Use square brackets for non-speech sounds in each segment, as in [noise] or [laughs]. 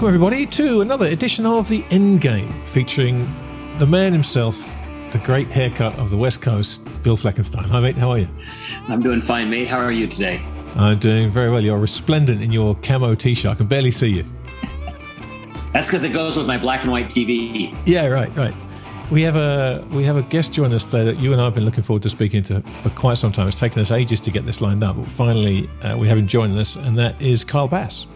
Welcome, everybody, to another edition of The Endgame, featuring the man himself, the great haircut of the West Coast, Bill Fleckenstein. Hi, mate. How are you? I'm doing fine, mate. How are you today? I'm doing very well. You're resplendent in your camo t shirt. I can barely see you. That's because it goes with my black and white TV. Yeah, right, right. We have a we have a guest joining us today that you and I have been looking forward to speaking to for quite some time. It's taken us ages to get this lined up, but finally uh, we have him joining us, and that is Kyle Bass.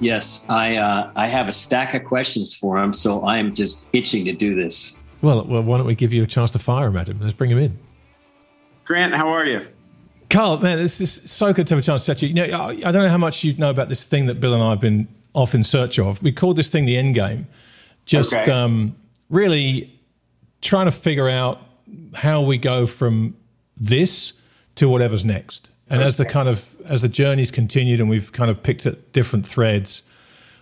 Yes, I uh, I have a stack of questions for him, so I am just itching to do this. Well, well, why don't we give you a chance to fire him at him? Let's bring him in. Grant, how are you? Kyle, man, this is so good to have a chance to chat to you. you know, I don't know how much you know about this thing that Bill and I have been off in search of. We called this thing the end game. Just Okay. um, really trying to figure out how we go from this to whatever's next. And as the kind of as the journey's continued and we've kind of picked at different threads,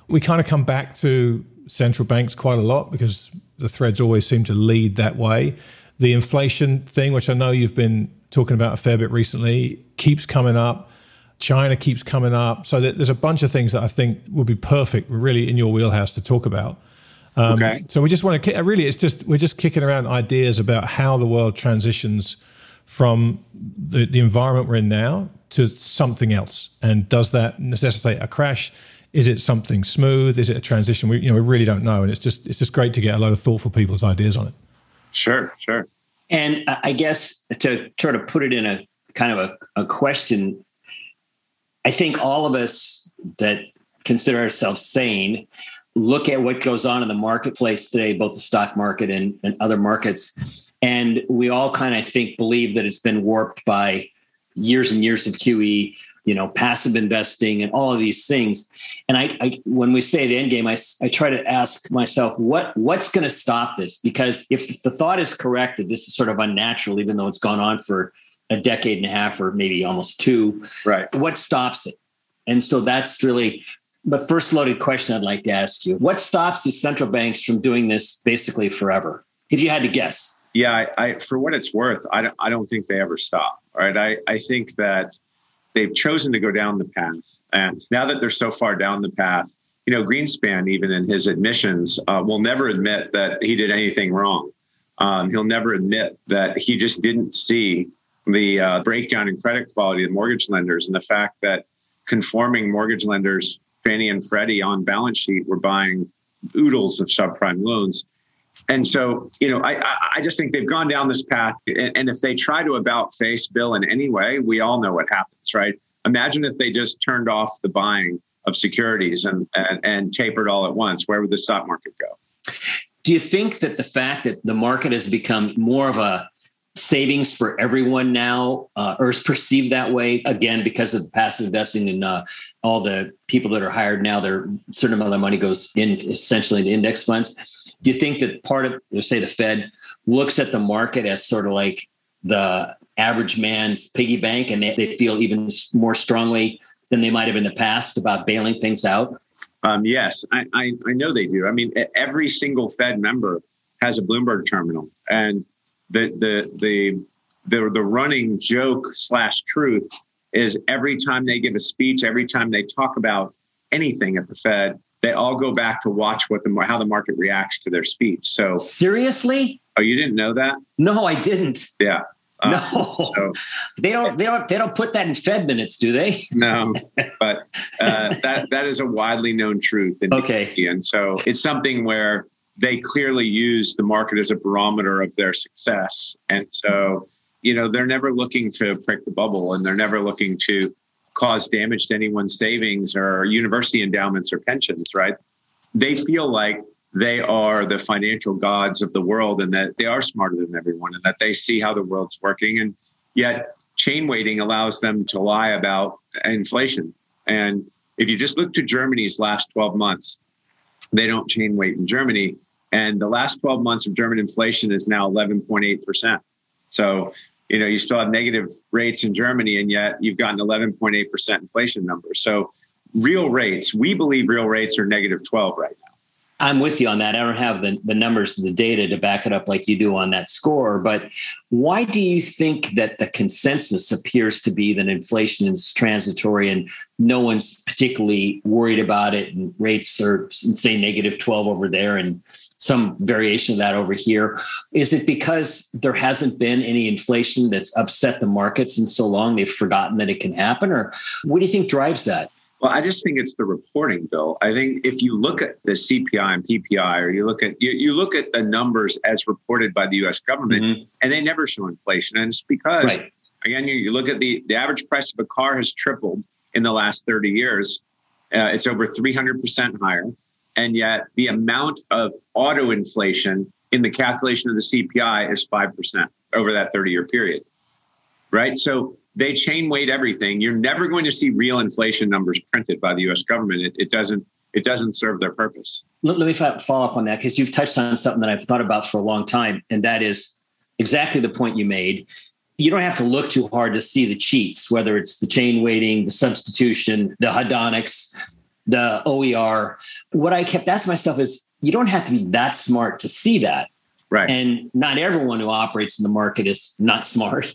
we kind of come back to central banks quite a lot because the threads always seem to lead that way. The inflation thing, which I know you've been talking about a fair bit recently, keeps coming up. China keeps coming up. So there's a bunch of things that I think would be perfect, really in your wheelhouse to talk about. Um, okay. So we just want to really, it's just we're just kicking around ideas about how the world transitions from the, the environment we're in now to something else, and does that necessitate a crash? Is it something smooth? Is it a transition? We you know we really don't know, and it's just it's just great to get a lot of thoughtful people's ideas on it. Sure, sure. And I I guess to sort of put it in a kind of a, a question, I think all of us that consider ourselves sane look at what goes on in the marketplace today, both the stock market and, and other markets. And we all kind of think, believe that it's been warped by years and years of QE, you know, passive investing and all of these things. And I, I when we say the end game, I try to ask myself, what what's going to stop this? Because if the thought is correct that this is sort of unnatural, even though it's gone on for a decade and a half or maybe almost two, Right. what stops it? And so that's really the first loaded question I'd like to ask you. What stops the central banks from doing this basically forever? If you had to guess. Yeah, I, I for what it's worth, I don't, I don't think they ever stop. Right. I, I think that they've chosen to go down the path, and now that they're so far down the path, you know, Greenspan, even in his admissions, uh, will never admit that he did anything wrong. Um, he'll never admit that he just didn't see the uh, breakdown in credit quality of mortgage lenders and the fact that conforming mortgage lenders, Fannie and Freddie, on balance sheet were buying oodles of subprime loans. And so, you know, I, I- just think they've gone down this path. And, and if they try to about face Bill in any way, we all know what happens, right? Imagine if they just turned off the buying of securities and, and, and tapered all at once. Where would the stock market go? Do you think that the fact that the market has become more of a savings for everyone now, uh, or is perceived that way again because of passive investing and uh, all the people that are hired now, their certain amount of money goes in essentially into index funds. Do you think that part of, say, the Fed looks at the market as sort of like the average man's piggy bank, and they, they feel even more strongly than they might have in the past about bailing things out? Um, yes, I, I, I know they do. I mean, every single Fed member has a Bloomberg terminal, and the the the the, the running joke slash truth is every time they give a speech, every time they talk about anything at the Fed, they all go back to watch what the how the market reacts to their speech. So, Seriously? oh, you didn't know that? No, I didn't. Yeah. Uh, No. So [laughs] They don't. They don't. They don't put that in Fed minutes, do they? [laughs] no, but uh, that that is a widely known truth. In Okay. And so it's something where they clearly use the market as a barometer of their success. And so, you know, they're never looking to prick the bubble and they're never looking to cause damage to anyone's savings or university endowments or pensions, right? They feel like they are the financial gods of the world and that they are smarter than everyone and that they see how the world's working. And yet, chain weighting allows them to lie about inflation. And if you just look to Germany's last 12 months, they don't chain weight in Germany. And the last 12 months of German inflation is now 11.8%. So, you know, you still have negative rates in Germany, and yet you've got an 11.8% inflation number. So, real rates, we believe real rates are negative 12 right now. I'm with you on that. I don't have the, the numbers, the data to back it up like you do on that score. But why do you think that the consensus appears to be that inflation is transitory and no one's particularly worried about it and rates are, say, negative 12 over there and some variation of that over here? Is it because there hasn't been any inflation that's upset the markets in so long they've forgotten that it can happen? Or what do you think drives that? Well, I just think it's the reporting, Bill. I think if you look at the CPI and PPI, or you look at you, you look at the numbers as reported by the U.S. government, mm-hmm. and they never show inflation, and it's because right. again, you, you look at the the average price of a car has tripled in the last 30 years. Uh, it's over 300 percent higher, and yet the amount of auto inflation in the calculation of the CPI is five percent over that 30 year period. Right, so they chain weight everything. You're never going to see real inflation numbers printed by the U.S. government. It, it doesn't it doesn't serve their purpose. Let, let me follow up on that because you've touched on something that I've thought about for a long time, and that is exactly the point you made. You don't have to look too hard to see the cheats, whether it's the chain weighting, the substitution, the hedonics, the OER. What I kept asking myself is, you don't have to be that smart to see that. Right. And not everyone who operates in the market is not smart.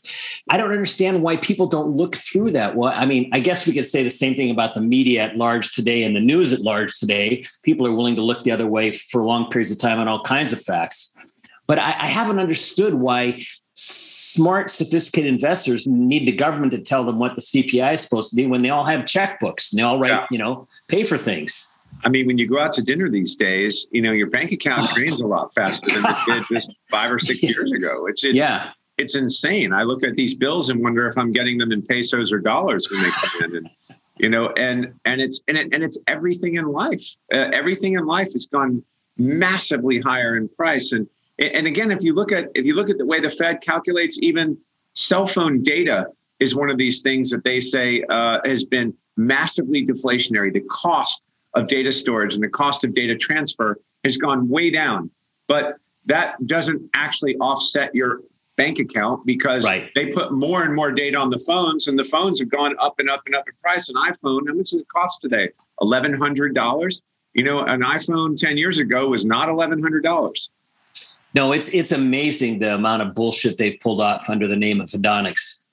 I don't understand why people don't look through that. Well, I mean, I guess we could say the same thing about the media at large today and the news at large today. People are willing to look the other way for long periods of time on all kinds of facts. But I, I haven't understood why smart, sophisticated investors need the government to tell them what the CPI is supposed to be when they all have checkbooks and they all write, yeah. you know, pay for things. I mean, when you go out to dinner these days, you know, your bank account [laughs] drains a lot faster than it did just five or six [laughs] years ago. It's, it's, yeah. it's insane. I look at these bills and wonder if I'm getting them in pesos or dollars when they come in. And, you know, and, and it's, and, it, and it's everything in life. Uh, everything in life has gone massively higher in price. And, and again, if you look at, if you look at the way the Fed calculates even cell phone data is one of these things that they say uh, has been massively deflationary. The cost of data storage and the cost of data transfer has gone way down. But that doesn't actually offset your bank account because right. they put more and more data on the phones and the phones have gone up and up and up in price. An iPhone, how much does it cost today? $1,100? You know, an iPhone 10 years ago was not $1,100. No, it's it's amazing the amount of bullshit they've pulled off under the name of hedonics.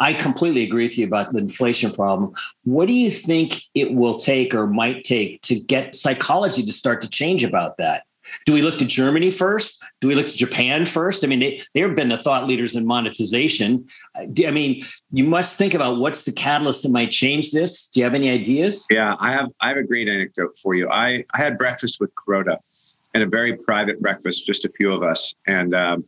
I completely agree with you about the inflation problem. What do you think it will take or might take to get psychology to start to change about that? Do we look to Germany first? Do we look to Japan first? I mean, they, they've been the thought leaders in monetization. I mean, you must think about what's the catalyst that might change this. Do you have any ideas? Yeah, I have. I have a great anecdote for you. I, I had breakfast with Kuroda, and a very private breakfast, just a few of us, and um,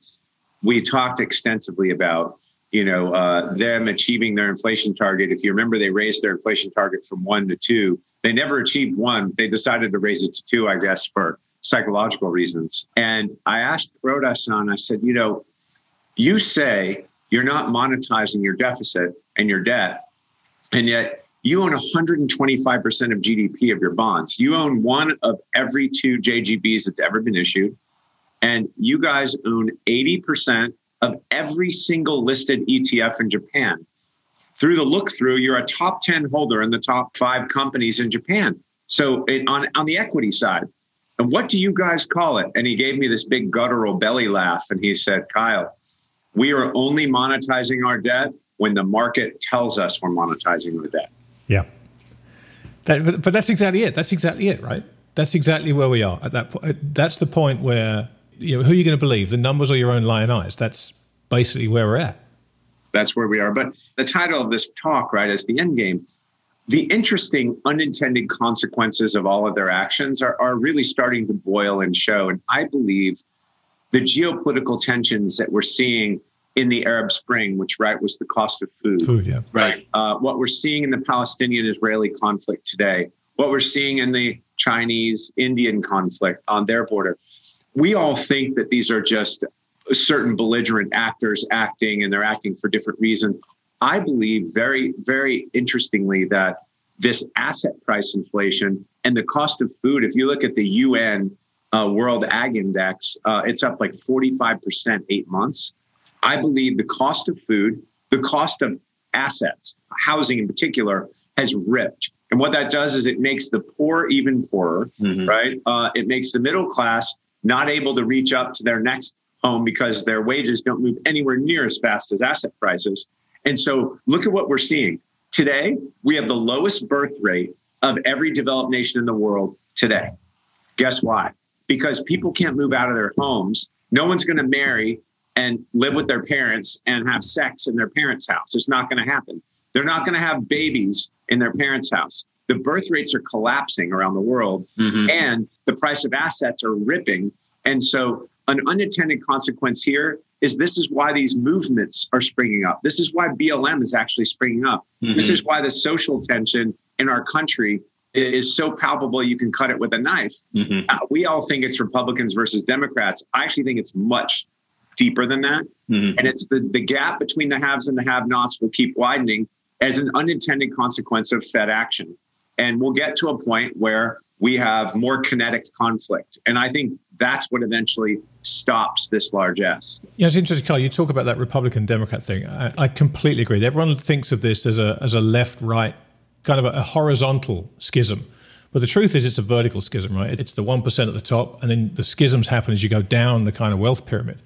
we talked extensively about you know, uh, them achieving their inflation target. If you remember, they raised their inflation target from one to two. They never achieved one. They decided to raise it to two, I guess, for psychological reasons. And I asked Kuroda-san, I said, you know, you say you're not monetizing your deficit and your debt, and yet you own 125% of GDP of your bonds. You own one of every two JGBs that's ever been issued. And you guys own 80% of every single listed ETF in Japan. Through the look through, you're a top 10 holder in the top five companies in Japan. So it, on, on the equity side, and what do you guys call it? And he gave me this big guttural belly laugh and he said, Kyle, we are only monetizing our debt when the market tells us we're monetizing our debt. Yeah. That, but, but that's exactly it. That's exactly it, right? That's exactly where we are at that point. Uh, that's the point where you know, who are you going to believe, the numbers or your own lion eyes? That's basically where we're at. That's where we are. But the title of this talk, right, is the end game. The interesting unintended consequences of all of their actions are, are really starting to boil and show. And I believe the geopolitical tensions that we're seeing in the Arab Spring, which right was the cost of food. Food, yeah. Right. Uh, what we're seeing in the Palestinian-Israeli conflict today, what we're seeing in the Chinese-Indian conflict on their border we all think that these are just certain belligerent actors acting and they're acting for different reasons. I believe very, very interestingly that this asset price inflation and the cost of food, if you look at the UN uh, World Ag Index, uh, it's up like 45% eight months. I believe the cost of food, the cost of assets, housing in particular, has ripped. And what that does is it makes the poor even poorer, mm-hmm. right? Uh, it makes the middle class not able to reach up to their next home because their wages don't move anywhere near as fast as asset prices. And so look at what we're seeing. Today, we have the lowest birth rate of every developed nation in the world today. Guess why? Because people can't move out of their homes. No one's going to marry and live with their parents and have sex in their parents' house. It's not going to happen. They're not going to have babies in their parents' house. The birth rates are collapsing around the world mm-hmm. and the price of assets are ripping. And so, an unintended consequence here is this is why these movements are springing up. This is why BLM is actually springing up. Mm-hmm. This is why the social tension in our country is so palpable you can cut it with a knife. Mm-hmm. Uh, we all think it's Republicans versus Democrats. I actually think it's much deeper than that. Mm-hmm. And it's the, the gap between the haves and the have nots will keep widening as an unintended consequence of Fed action. And we'll get to a point where we have more kinetic conflict. And I think that's what eventually stops this large S. Yeah, it's interesting, Kyle. You talk about that Republican Democrat thing. I, I completely agree. Everyone thinks of this as a, as a left right, kind of a, a horizontal schism. But the truth is, it's a vertical schism, right? It's the 1% at the top, and then the schisms happen as you go down the kind of wealth pyramid.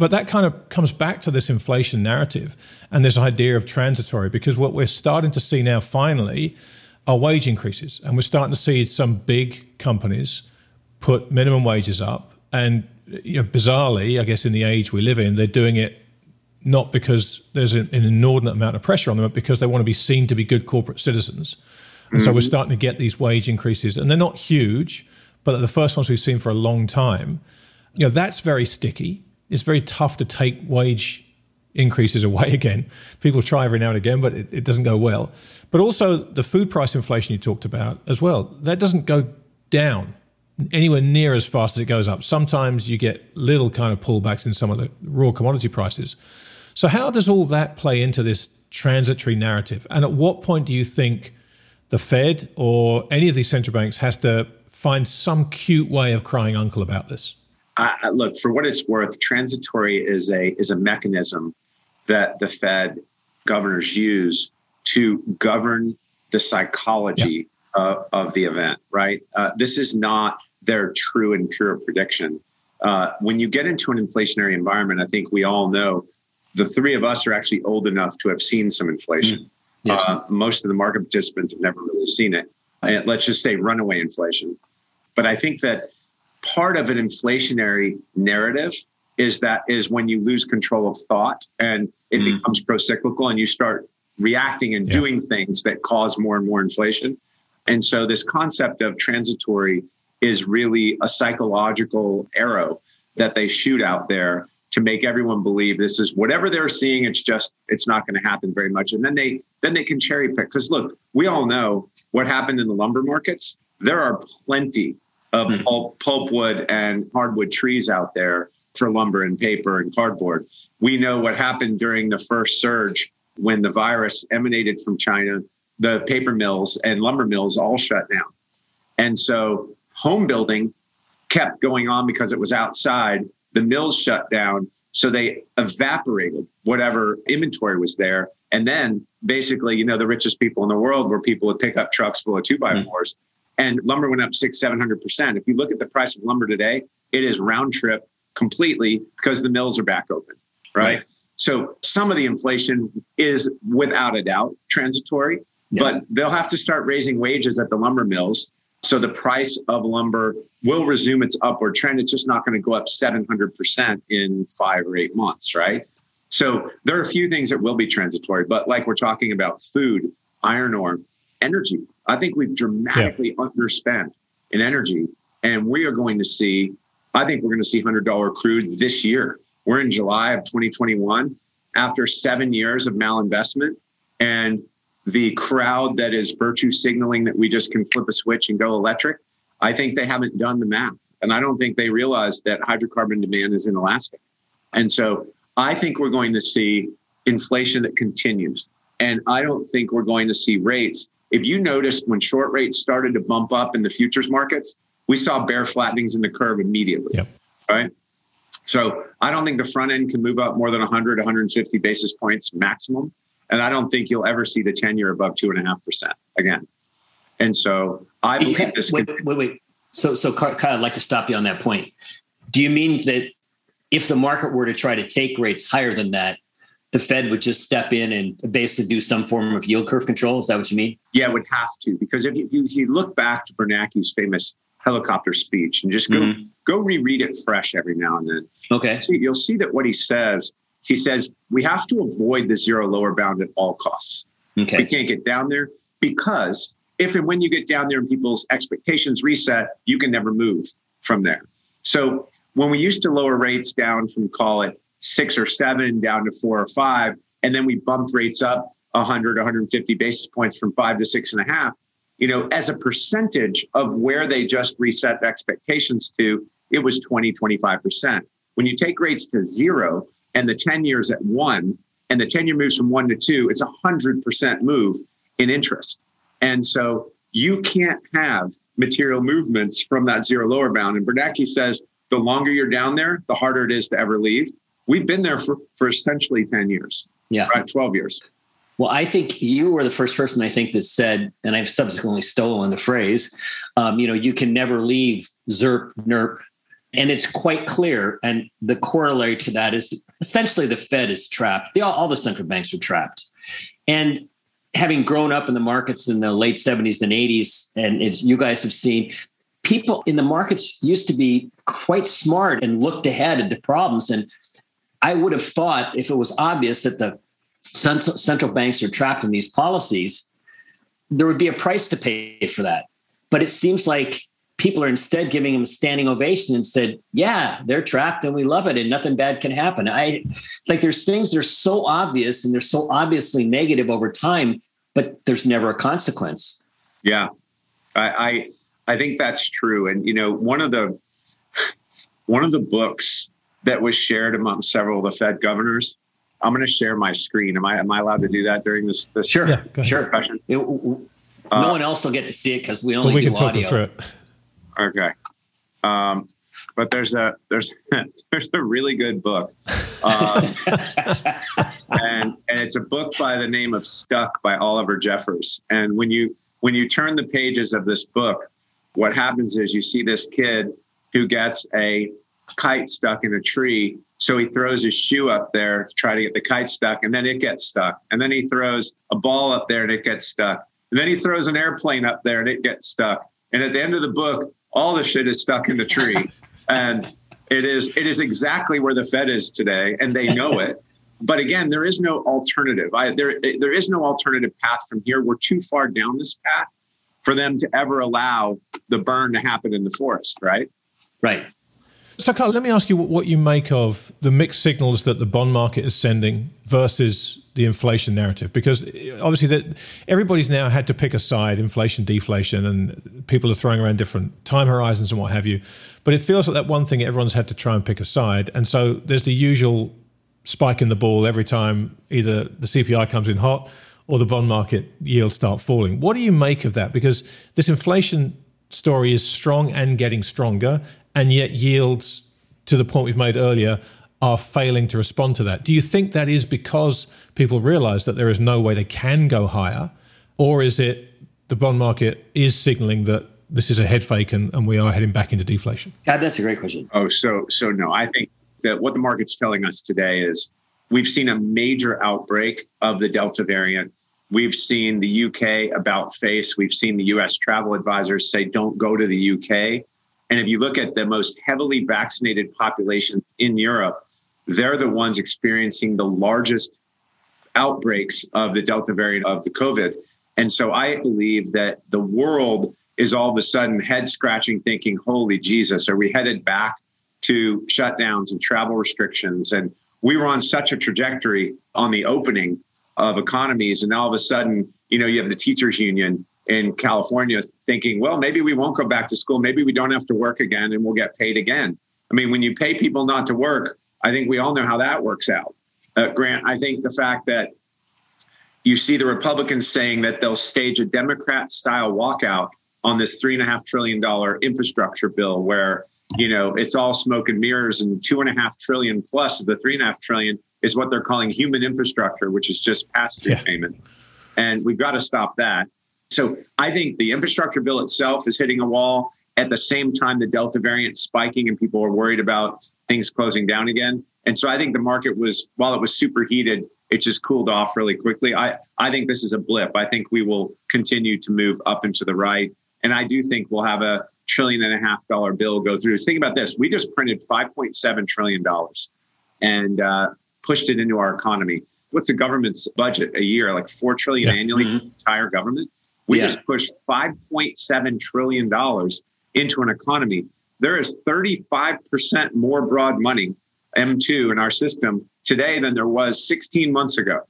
But that kind of comes back to this inflation narrative and this idea of transitory, because what we're starting to see now finally are wage increases. And we're starting to see some big companies put minimum wages up. And you know, bizarrely, I guess in the age we live in, they're doing it not because there's an, inordinate amount of pressure on them, but because they want to be seen to be good corporate citizens. And mm-hmm. so we're starting to get these wage increases, and they're not huge, but they're the first ones we've seen for a long time. You know, that's very sticky it's very tough to take wage increases away [laughs] again. People try every now and again, but it, it, doesn't go well. But also the food price inflation you talked about as well, that doesn't go down anywhere near as fast as it goes up. Sometimes you get little kind of pullbacks in some of the raw commodity prices. So how does all that play into this transitory narrative? And at what point do you think the Fed or any of these central banks has to find some cute way of crying uncle about this? I, look for what it's worth. Transitory is a is a mechanism that the Fed governors use to govern the psychology yeah. uh, of the event. Right. Uh, this is not their true and pure prediction. Uh, when you get into an inflationary environment, I think we all know the three of us are actually old enough to have seen some inflation. Mm. Yes. Uh, most of the market participants have never really seen it. And let's just say runaway inflation. But I think that part of an inflationary narrative is that is when you lose control of thought and it mm. becomes pro-cyclical and you start reacting and yeah. doing things that cause more and more inflation. And so this concept of transitory is really a psychological arrow that they shoot out there to make everyone believe this is whatever they're seeing it's just it's not going to happen very much and then they then they can cherry pick because look we all know what happened in the lumber markets there are plenty of mm-hmm. pulp, pulpwood and hardwood trees out there for lumber and paper and cardboard. We know what happened during the first surge when the virus emanated from China. The paper mills and lumber mills all shut down. And so home building kept going on because it was outside. The mills shut down. So they evaporated whatever inventory was there. And then basically, you know, the richest people in the world were people with pickup trucks full of two by 4s mm and lumber went up six, seven hundred percent. If you look at the price of lumber today, it is round trip completely because the mills are back open, right? right. So some of the inflation is without a doubt transitory, yes. but they'll have to start raising wages at the lumber mills. So the price of lumber will resume its upward trend. It's just not going to go up 700% in five or eight months, right? So there are a few things that will be transitory, but like we're talking about food, iron ore, energy. I think we've dramatically yeah. underspent in energy, and we are going to see. I think we're going to see hundred dollar crude this year. We're in July of 2021 after seven years of malinvestment, and the crowd that is virtue signaling that we just can flip a switch and go electric. I think they haven't done the math, and I don't think they realize that hydrocarbon demand is inelastic. And so I think we're going to see inflation that continues And I don't think we're going to see rates. If you noticed when short rates started to bump up in the futures markets, we saw bear flattenings in the curve immediately. Yep. Right. So I don't think the front end can move up more than 100, 150 basis points maximum. And I don't think you'll ever see the 10 year above two and a half percent again. And so I believe this. Wait, wait, wait. So, so Kyle, I'd like to stop you on that point. Do you mean that if the market were to try to take rates higher than that, the Fed would just step in and basically do some form of yield curve control. Is that what you mean? Yeah, it would have to because if you, if you look back to Bernanke's famous helicopter speech and just go mm-hmm. go reread it fresh every now and then. Okay, see, you'll see that what he says. He says we have to avoid the zero lower bound at all costs. Okay, we can't get down there because if and when you get down there and people's expectations reset, you can never move from there. So when we used to lower rates down from call it six or seven down to four or five, and then we bumped rates up 100, 150 basis points from five to six and a half, you know, as a percentage of where they just reset expectations to, it was 20, 25%. When you take rates to zero and the 10 years at one, and the 10 year moves from one to two, it's a 100% move in interest. And so you can't have material movements from that zero lower bound. And Bernanke says the longer you're down there, the harder it is to ever leave. We've been there for, for essentially 10 years. Yeah. Right, 12 years. Well, I think you were the first person I think that said, and I've subsequently stolen the phrase, um, you know, you can never leave ZIRP, NIRP. And it's quite clear. And the corollary to that is essentially the Fed is trapped. all, all the central banks are trapped. And having grown up in the markets in the late 70s and 80s, and it's, you guys have seen, people in the markets used to be quite smart and looked ahead into problems. And I would have thought if it was obvious that the central, banks are trapped in these policies, there would be a price to pay for that. But it seems like people are instead giving them a standing ovation and said, yeah, they're trapped and we love it and nothing bad can happen. I like there's things that are so obvious and they're so obviously negative over time, but there's never a consequence. Yeah. I, I I think that's true. And you know, one of the one of the books that was shared among several of the Fed governors. I'm going to share my screen. Am I am I allowed to do that during this? this sure, yeah, sure. It, no uh, one else will get to see it because we only we do can audio. talk through it. Okay. Um, but there's a there's [laughs] there's a really good book, um, [laughs] and and it's a book by the name of Stuck by Oliver Jeffers. And when you when you turn the pages of this book, what happens is you see this kid who gets a kite stuck in a tree. So he throws his shoe up there to try to get the kite stuck, and then it gets stuck. And then he throws a ball up there and it gets stuck. And then he throws an airplane up there and it gets stuck. And at the end of the book, all the shit is stuck in the tree. [laughs] and it is it is exactly where the Fed is today, and they know it. [laughs] But again, there is no alternative. I, there, there is no alternative path from here. We're too far down this path for them to ever allow the burn to happen in the forest, right? Right. So, Kyle, let me ask you what you make of the mixed signals that the bond market is sending versus the inflation narrative, because eh, obviously that everybody's now had to pick a side, inflation, deflation, and people are throwing around different time horizons and what have you. But it feels like that one thing everyone's had to try and pick a side, and so there's the usual spike in the ball every time either the CPI comes in hot or the bond market yields start falling. What do you make of that? Because this inflation story is strong and getting stronger, and yet yields, to the point we've made earlier, are failing to respond to that. Do you think that is because people realize that there is no way they can go higher, or is it the bond market is signaling that this is a head fake and, and we are heading back into deflation? God, that's a great question. Oh, so so no, I think that what the market's telling us today is we've seen a major outbreak of the Delta variant We've seen the UK about face. We've seen the US travel advisors say don't go to the UK. And if you look at the most heavily vaccinated population in Europe, they're the ones experiencing the largest outbreaks of the Delta variant of the COVID. And so I believe that the world is all of a sudden head scratching, thinking, holy Jesus, are we headed back to shutdowns and travel restrictions? And we were on such a trajectory on the opening of economies. And now all of a sudden, you know, you have the teachers union in California thinking, well, maybe we won't go back to school. Maybe we don't have to work again and we'll get paid again. I mean, when you pay people not to work, I think we all know how that works out. Uh, Grant, I think the fact that you see the Republicans saying that they'll stage a Democrat style walkout on this three and a half trillion dollar infrastructure bill where you know it's all smoke and mirrors and two and a half trillion plus of the three and a half trillion is what they're calling human infrastructure which is just pass-through yeah. payment and we've got to stop that so i think the infrastructure bill itself is hitting a wall at the same time the delta variant spiking and people are worried about things closing down again and so i think the market was while it was superheated it just cooled off really quickly i i think this is a blip i think we will continue to move up and to the right and I do think we'll have a trillion and a half dollar bill go through. Think about this: we just printed 5.7 trillion dollars and uh, pushed it into our economy. What's the government's budget a year? Like four trillion yeah. annually mm-hmm. entire government. We yeah. just pushed 5.7 trillion dollars into an economy. There is 35% more broad money M2 in our system today than there was 16 months ago.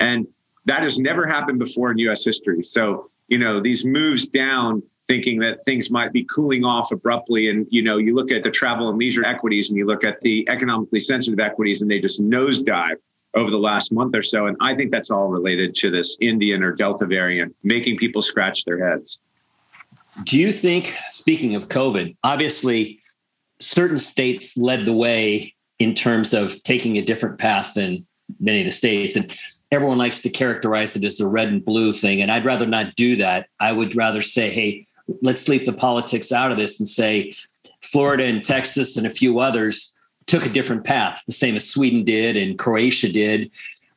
And that has never happened before in US history. So you know these moves down thinking that things might be cooling off abruptly and you know you look at the travel and leisure equities and you look at the economically sensitive equities and they just nosedive over the last month or so and i think that's all related to this indian or delta variant making people scratch their heads do you think speaking of covid obviously certain states led the way in terms of taking a different path than many of the states and everyone likes to characterize it as a red and blue thing. And I'd rather not do that. I would rather say, hey, let's leave the politics out of this and say Florida and Texas and a few others took a different path, the same as Sweden did and Croatia did.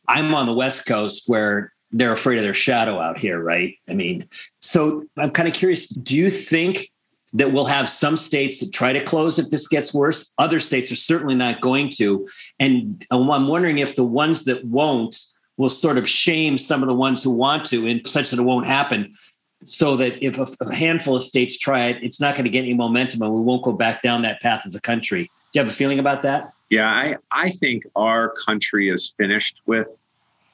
I'm on the West Coast where they're afraid of their shadow out here, right? I mean, so I'm kind of curious do you think that we'll have some states that try to close if this gets worse? Other states are certainly not going to. And I'm wondering if the ones that won't will sort of shame some of the ones who want to in such that it won't happen so that if a, handful of states try it it's not going to get any momentum and we won't go back down that path as a country do you have a feeling about that yeah i, I think our country is finished with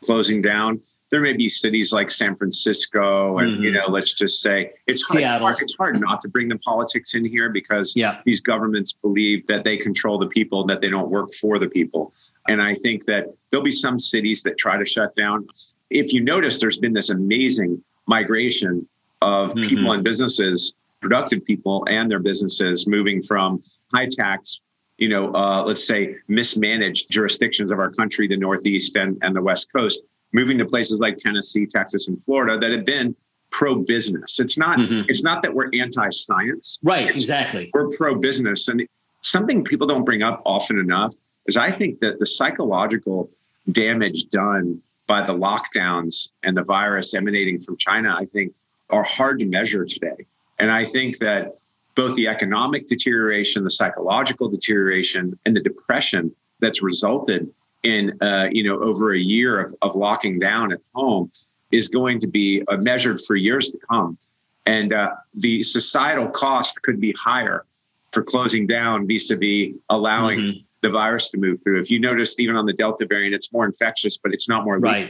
closing down there may be cities like San Francisco, and mm-hmm. you know, let's just say it's hard, It's hard not to bring the politics in here because yeah. these governments believe that they control the people, and that they don't work for the people. And I think that there'll be some cities that try to shut down. If you notice, there's been this amazing migration of mm-hmm. people and businesses, productive people and their businesses moving from high tax you know, uh, let's say mismanaged jurisdictions of our country, the Northeast and, and the West Coast, moving to places like Tennessee, Texas, and Florida that have been pro-business. It's not mm-hmm. it's not that we're anti-science. Right, it's, exactly. We're pro-business. And something people don't bring up often enough is I think that the psychological damage done by the lockdowns and the virus emanating from China, I think, are hard to measure today. And I think that both the economic deterioration, the psychological deterioration, and the depression that's resulted in uh, you know over a year of, of locking down at home is going to be uh, measured for years to come and uh, the societal cost could be higher for closing down vis-a-vis allowing mm-hmm. the virus to move through if you noticed even on the delta variant it's more infectious but it's not more lethal. right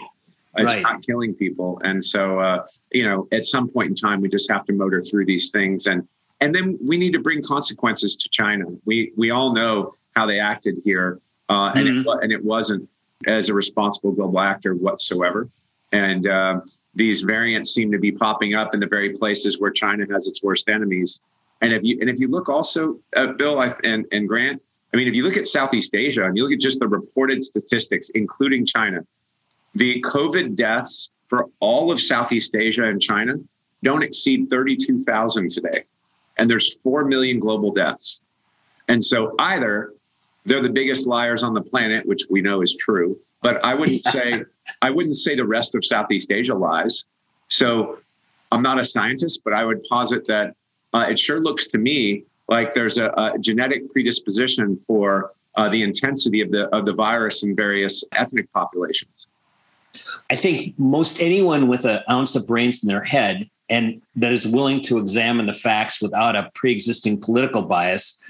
it's right. not killing people and so uh, you know at some point in time we just have to motor through these things and and then we need to bring consequences to china we we all know how they acted here uh, and mm-hmm. it and it wasn't as a responsible global actor whatsoever. And uh, these variants seem to be popping up in the very places where China has its worst enemies. And if you and if you look also, uh, Bill and and Grant, I mean, if you look at Southeast Asia and you look at just the reported statistics, including China, the COVID deaths for all of Southeast Asia and China don't exceed 32,000 today. And there's 4 million global deaths. And so either they're the biggest liars on the planet, which we know is true. But I wouldn't say I wouldn't say the rest of Southeast Asia lies. So I'm not a scientist, but I would posit that uh, it sure looks to me like there's a, a genetic predisposition for uh, the intensity of the of the virus in various ethnic populations. I think most anyone with an ounce of brains in their head and that is willing to examine the facts without a pre-existing political bias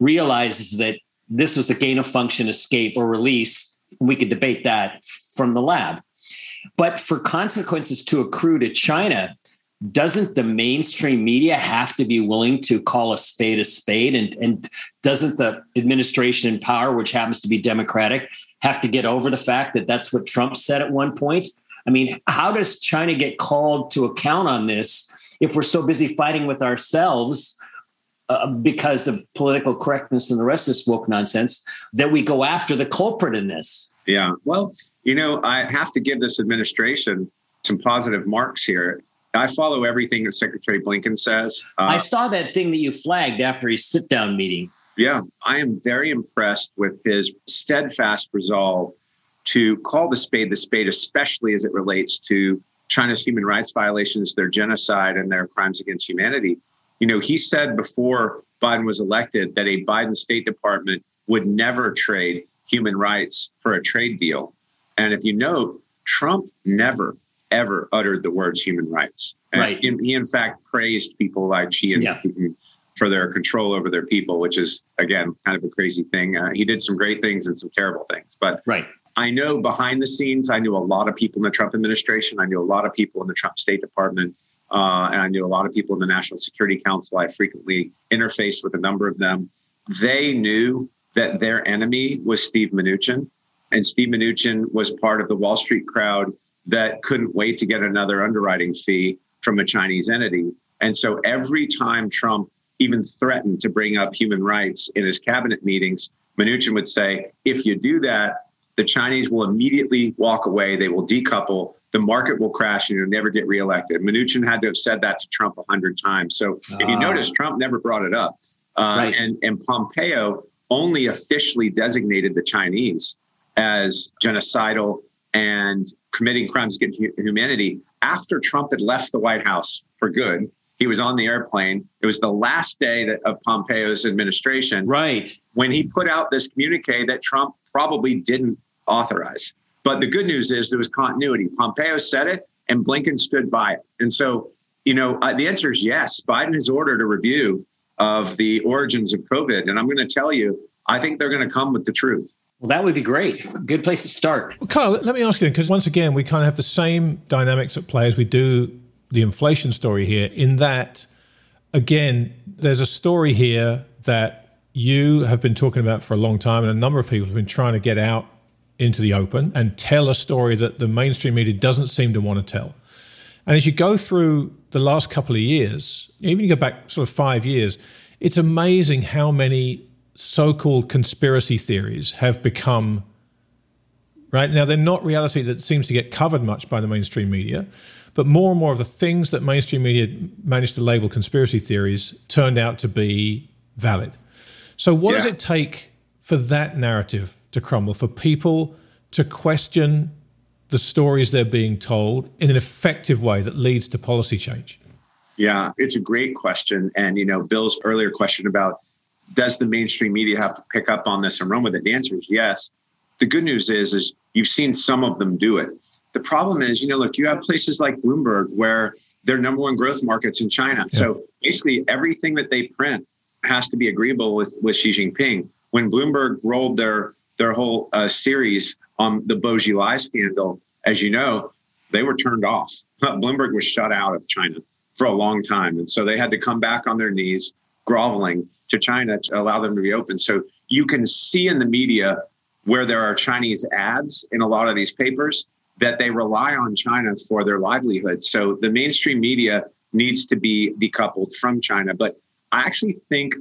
realizes that this was a gain of function escape or release. We could debate that from the lab. But for consequences to accrue to China, doesn't the mainstream media have to be willing to call a spade a spade? And, and doesn't the administration in power, which happens to be Democratic, have to get over the fact that that's what Trump said at one point? I mean, how does China get called to account on this if we're so busy fighting with ourselves uh, because of political correctness and the rest of this woke nonsense that we go after the culprit in this? Yeah. Well, you know, I have to give this administration some positive marks here. I follow everything that Secretary Blinken says. Uh, I saw that thing that you flagged after his sit down meeting. Yeah, I am very impressed with his steadfast resolve to call the spade the spade, especially as it relates to China's human rights violations, their genocide, and their crimes against humanity. You know, he said before Biden was elected that a Biden State Department would never trade human rights for a trade deal. And if you note, Trump never, ever uttered the words human rights. And right. He, he, in fact, praised people like Xi and yeah. Putin for their control over their people, which is, again, kind of a crazy thing. Uh, he did some great things and some terrible things. But right. I know behind the scenes, I knew a lot of people in the Trump administration. I knew a lot of people in the Trump State Department. Uh, and I knew a lot of people in the National Security Council. I frequently interfaced with a number of them. They knew that their enemy was Steve Mnuchin. And Steve Mnuchin was part of the Wall Street crowd that couldn't wait to get another underwriting fee from a Chinese entity. And so every time Trump even threatened to bring up human rights in his cabinet meetings, Mnuchin would say, if you do that, the Chinese will immediately walk away. They will decouple. The market will crash and you'll never get reelected. Mnuchin had to have said that to Trump a hundred times. So if you ah. notice, Trump never brought it up. Uh, right. and, and Pompeo only officially designated the Chinese as genocidal and committing crimes against humanity after Trump had left the White House for good. He was on the airplane. It was the last day that, of Pompeo's administration. Right. When he put out this communique that Trump probably didn't authorize. But the good news is there was continuity. Pompeo said it and Blinken stood by it. And so, you know, uh, the answer is yes. Biden has ordered a review of the origins of COVID. And I'm going to tell you, I think they're going to come with the truth. Well, that would be great. Good place to start. Well, Kyle, let me ask you, because once again, we kind of have the same dynamics at play as we do the inflation story here, in that, again, there's a story here that you have been talking about for a long time, and a number of people have been trying to get out into the open and tell a story that the mainstream media doesn't seem to want to tell. And as you go through the last couple of years, even you go back sort of five years, it's amazing how many so called conspiracy theories have become right now they're not reality that seems to get covered much by the mainstream media but more and more of the things that mainstream media managed to label conspiracy theories turned out to be valid so what yeah. does it take for that narrative to crumble for people to question the stories they're being told in an effective way that leads to policy change yeah it's a great question and you know bill's earlier question about does the mainstream media have to pick up on this and run with it? The answer is yes. The good news is, is you've seen some of them do it. The problem is, you know, look, you have places like Bloomberg where they're number one growth markets in China. Yeah. So basically, everything that they print has to be agreeable with with Xi Jinping. When Bloomberg rolled their their whole uh, series on the Bo Xilai scandal, as you know, they were turned off. [laughs] Bloomberg was shut out of China for a long time, and so they had to come back on their knees, groveling to China to allow them to be open. So you can see in the media where there are Chinese ads in a lot of these papers that they rely on China for their livelihood. So the mainstream media needs to be decoupled from China. But I actually think,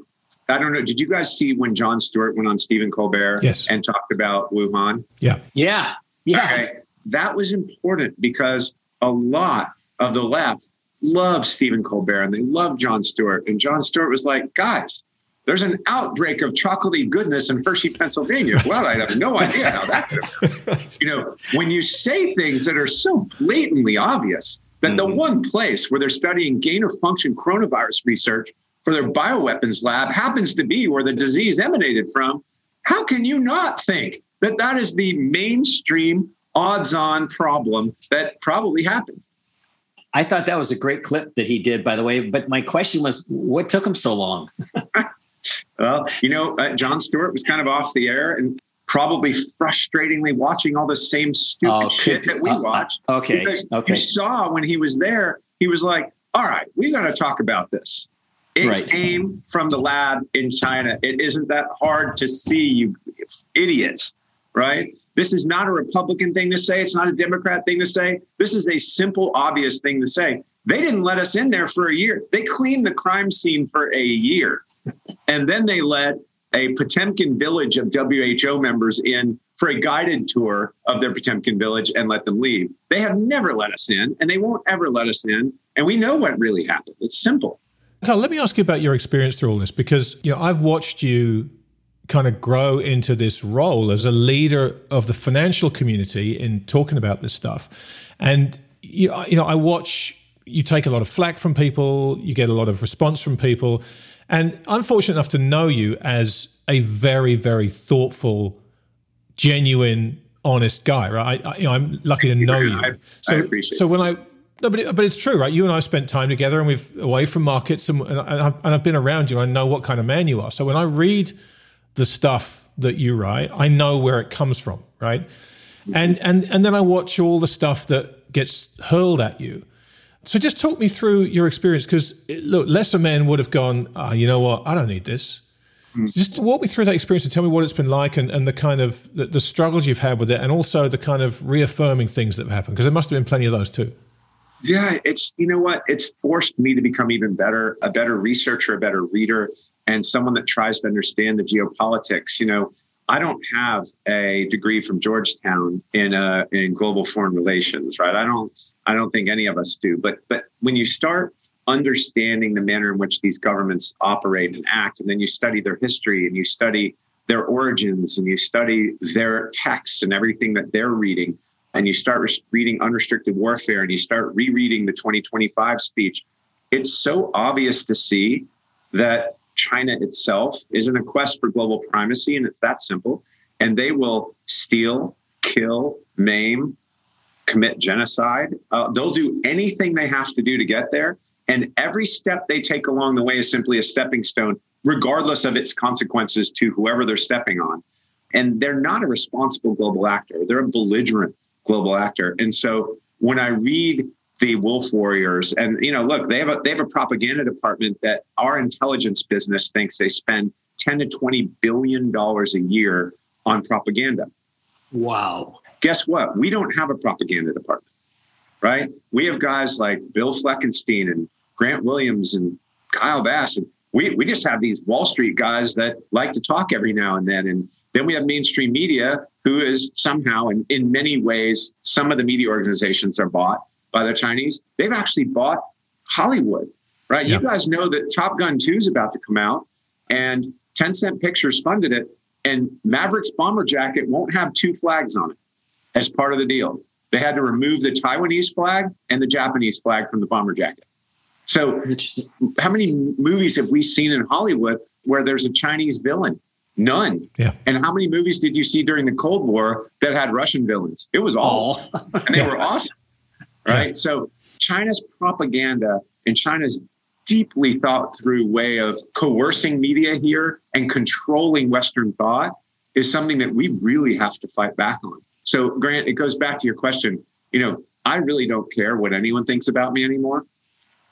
I don't know, did you guys see when Jon Stewart went on Stephen Colbert yes. and talked about Wuhan? Yeah. Yeah. Yeah. Okay. That was important because a lot of the left love Stephen Colbert and they love Jon Stewart. And Jon Stewart was like, guys, there's an outbreak of chocolatey goodness in Hershey, Pennsylvania. Well, I have no idea how that. [laughs] you know, when you say things that are so blatantly obvious that mm-hmm. the one place where they're studying gain of function coronavirus research for their bioweapons lab happens to be where the disease emanated from, how can you not think that that is the mainstream odds-on problem that probably happened? I thought that was a great clip that he did, by the way. But my question was, what took him so long? [laughs] [laughs] Well, you know, uh, Jon Stewart was kind of off the air and probably frustratingly watching all the same stupid oh, shit that we uh, uh watch. okay. Because okay. You saw when he was there, he was like, all right, we got to talk about this. It right. came from the lab in China. It isn't that hard to see, you idiots, right? This is not a Republican thing to say. It's not a Democrat thing to say. This is a simple, obvious thing to say. They didn't let us in there for a year. They cleaned the crime scene for a year. [laughs] and then they let a Potemkin village of WHO members in for a guided tour of their Potemkin village and let them leave. They have never let us in and they won't ever let us in. And we know what really happened. It's simple. Kyle, let me ask you about your experience through all this because you know I've watched you kind of grow into this role as a leader of the financial community in talking about this stuff. And you, you know, I watch you take a lot of flack from people, you get a lot of response from people. And I'm fortunate enough to know you as a very, very thoughtful, genuine, honest guy, right? I, you know, I'm lucky to know you. I, so, I appreciate so when I no, but, it, but it's true, right? You and I spent time together, and we've away from markets, and, and, I've, and I've been around you. I know what kind of man you are. So when I read the stuff that you write, I know where it comes from, right? And and and then I watch all the stuff that gets hurled at you. So just talk me through your experience, because look, lesser men would have gone, oh, you know what? I don't need this. Mm. Just walk me through that experience and tell me what it's been like and, and the kind of the, the struggles you've had with it and also the kind of reaffirming things that have happened because there must have been plenty of those too. Yeah, it's you know what? It's forced me to become even better, a better researcher, a better reader, and someone that tries to understand the geopolitics. You know, I don't have a degree from Georgetown in uh, in global foreign relations, right? I don't I don't think any of us do. But but when you start understanding the manner in which these governments operate and act, and then you study their history and you study their origins and you study their texts and everything that they're reading, and you start reading Unrestricted Warfare and you start rereading the 2025 speech, it's so obvious to see that China itself is in a quest for global primacy, and it's that simple. And they will steal, kill, maim, commit genocide. Uh, they'll do anything they have to do to get there. And every step they take along the way is simply a stepping stone, regardless of its consequences to whoever they're stepping on. And they're not a responsible global actor, they're a belligerent global actor. And so when I read the Wolf Warriors, and you know, look, they have a they have a propaganda department that our intelligence business thinks they spend 10 to 20 billion dollars a year on propaganda. Wow. Guess what? We don't have a propaganda department, right? We have guys like Bill Fleckenstein and Grant Williams and Kyle Bass and we, we just have these Wall Street guys that like to talk every now and then. And then we have mainstream media who is somehow, in, in many ways, some of the media organizations are bought by the Chinese. They've actually bought Hollywood, right? Yeah. You guys know that Top Gun 2 is about to come out and Tencent Pictures funded it. And Maverick's bomber jacket won't have two flags on it as part of the deal. They had to remove the Taiwanese flag and the Japanese flag from the bomber jacket. So, how many movies have we seen in Hollywood where there's a Chinese villain? None. Yeah. And how many movies did you see during the Cold War that had Russian villains? It was all, oh. [laughs] and they yeah. were awesome. Right. Yeah. So, China's propaganda and China's deeply thought through way of coercing media here and controlling Western thought is something that we really have to fight back on. So, Grant, it goes back to your question. You know, I really don't care what anyone thinks about me anymore.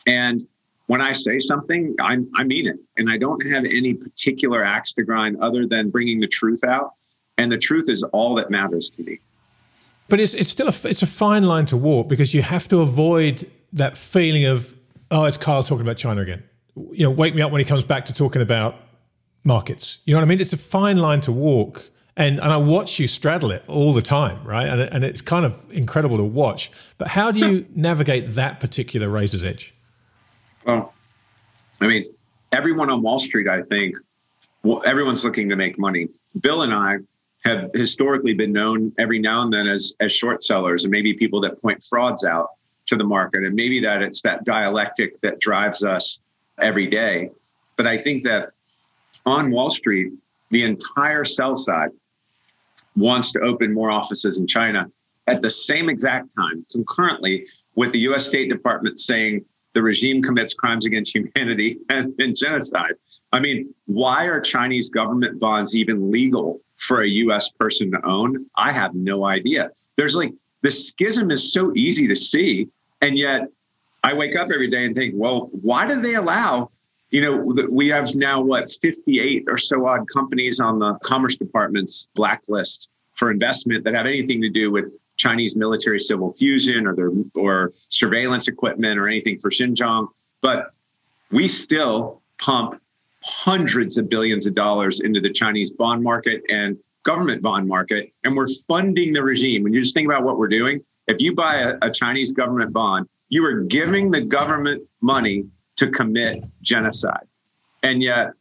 And when I say something, I, I mean it. And I don't have any particular axe to grind other than bringing the truth out. And the truth is all that matters to me. But it's, it's still a, it's a fine line to walk because you have to avoid that feeling of, oh, it's Kyle talking about China again. You know, wake me up when he comes back to talking about markets. You know what I mean? It's a fine line to walk. And, and I watch you straddle it all the time, right? And, and it's kind of incredible to watch. But how do you [laughs] navigate that particular razor's edge? Well, I mean, everyone on Wall Street, I think, well, everyone's looking to make money. Bill and I have historically been known every now and then as as short sellers, and maybe people that point frauds out to the market, and maybe that it's that dialectic that drives us every day. But I think that on Wall Street, the entire sell side wants to open more offices in China at the same exact time, concurrently with the US State Department saying the regime commits crimes against humanity [laughs] and, and, genocide. I mean, why are Chinese government bonds even legal for a US person to own? I have no idea. There's like the schism is so easy to see. And yet I wake up every day and think, well, why do they allow? You know, we have now what 58 or so odd companies on the Commerce Department's blacklist. for investment that have anything to do with Chinese military civil fusion or their or surveillance equipment or anything for Xinjiang. But we still pump hundreds of billions of dollars into the Chinese bond market and government bond market, and we're funding the regime. When you just think about what we're doing, if you buy a, a Chinese government bond, you are giving the government money to commit genocide. And yet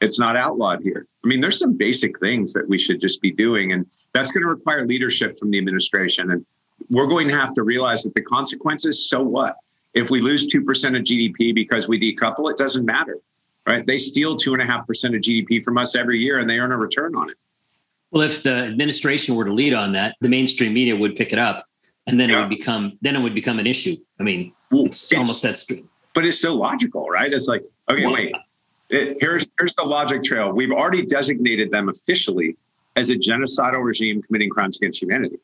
it's not outlawed here. I mean, there's some basic things that we should just be doing, and that's going to require leadership from the administration. And we're going to have to realize that the consequences. So what? If we lose two percent of GDP because we decouple, it doesn't matter, right? They steal two and a half percent of GDP from us every year, and they earn a return on it. Well, if the administration were to lead on that, the mainstream media would pick it up, and then yeah. it would become then it would become an issue. I mean, well, it's, it's almost that. But it's so logical, right? It's like, okay, well, wait, it, here's here's the logic trail. We've already designated them officially as a genocidal regime committing crimes against humanity.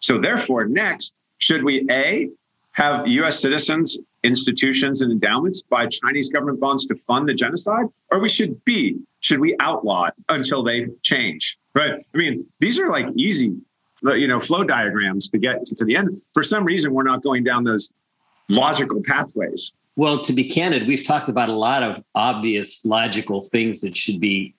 So therefore, next, should we a have U.S. citizens, institutions, and endowments buy Chinese government bonds to fund the genocide, or we should b should we outlaw it until they change? Right? I mean, these are like easy, you know, flow diagrams to get to the end. For some reason, we're not going down those logical pathways. Well, to be candid, we've talked about a lot of obvious, logical things that should be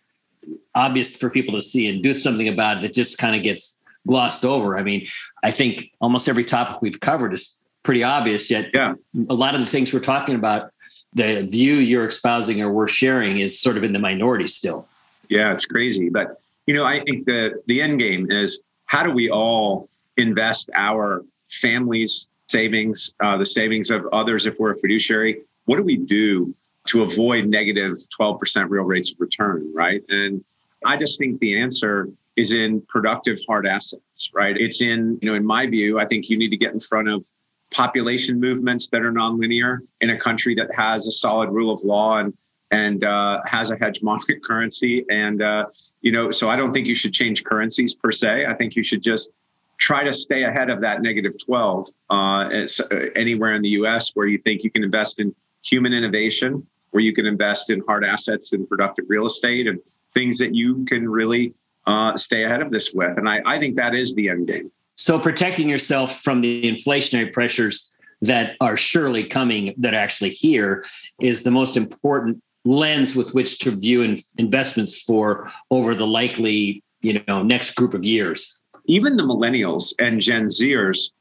obvious for people to see and do something about that just kind of gets glossed over. I mean, I think almost every topic we've covered is pretty obvious, yet yeah. a lot of the things we're talking about, the view you're espousing or we're sharing is sort of in the minority still. Yeah, it's crazy. But, you know, I think the, the end game is how do we all invest our families, savings, uh, the savings of others if we're a fiduciary. What do we do to avoid negative 12% real rates of return, right? And I just think the answer is in productive hard assets, right? It's in, you know, in my view, I think you need to get in front of population movements that are nonlinear in a country that has a solid rule of law and and uh, has a hegemonic [laughs] currency. And uh, you know, so I don't think you should change currencies per se. I think you should just try to stay ahead of that negative 12 uh, uh, anywhere in the US where you think you can invest in human innovation, where you can invest in hard assets and productive real estate and things that you can really uh, stay ahead of this with. And I, I think that is the end game. So protecting yourself from the inflationary pressures that are surely coming, that are actually here, is the most important lens with which to view in investments for over the likely you know next group of years even the millennials and Gen Zers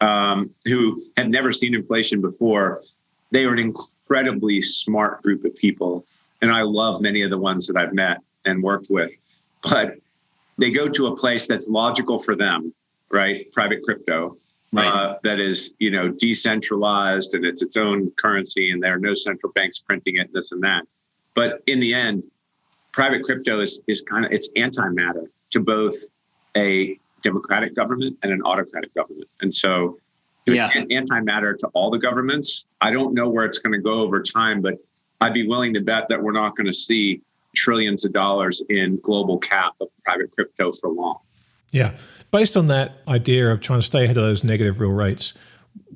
um, who have never seen inflation before, they are an incredibly smart group of people. And I love many of the ones that I've met and worked with. But they go to a place that's logical for them, right? Private crypto. Right. Uh, that is, you know, decentralized and it's its own currency, and there are no central banks printing it, this and that. But in the end, private crypto is is kind of it's antimatter to both a democratic government and an autocratic government. And so yeah. antimatter to all the governments. I don't know where it's going to go over time, but I'd be willing to bet that we're not going to see trillions of dollars in global cap of private crypto for long. Yeah. Based on that idea of trying to stay ahead of those negative real rates,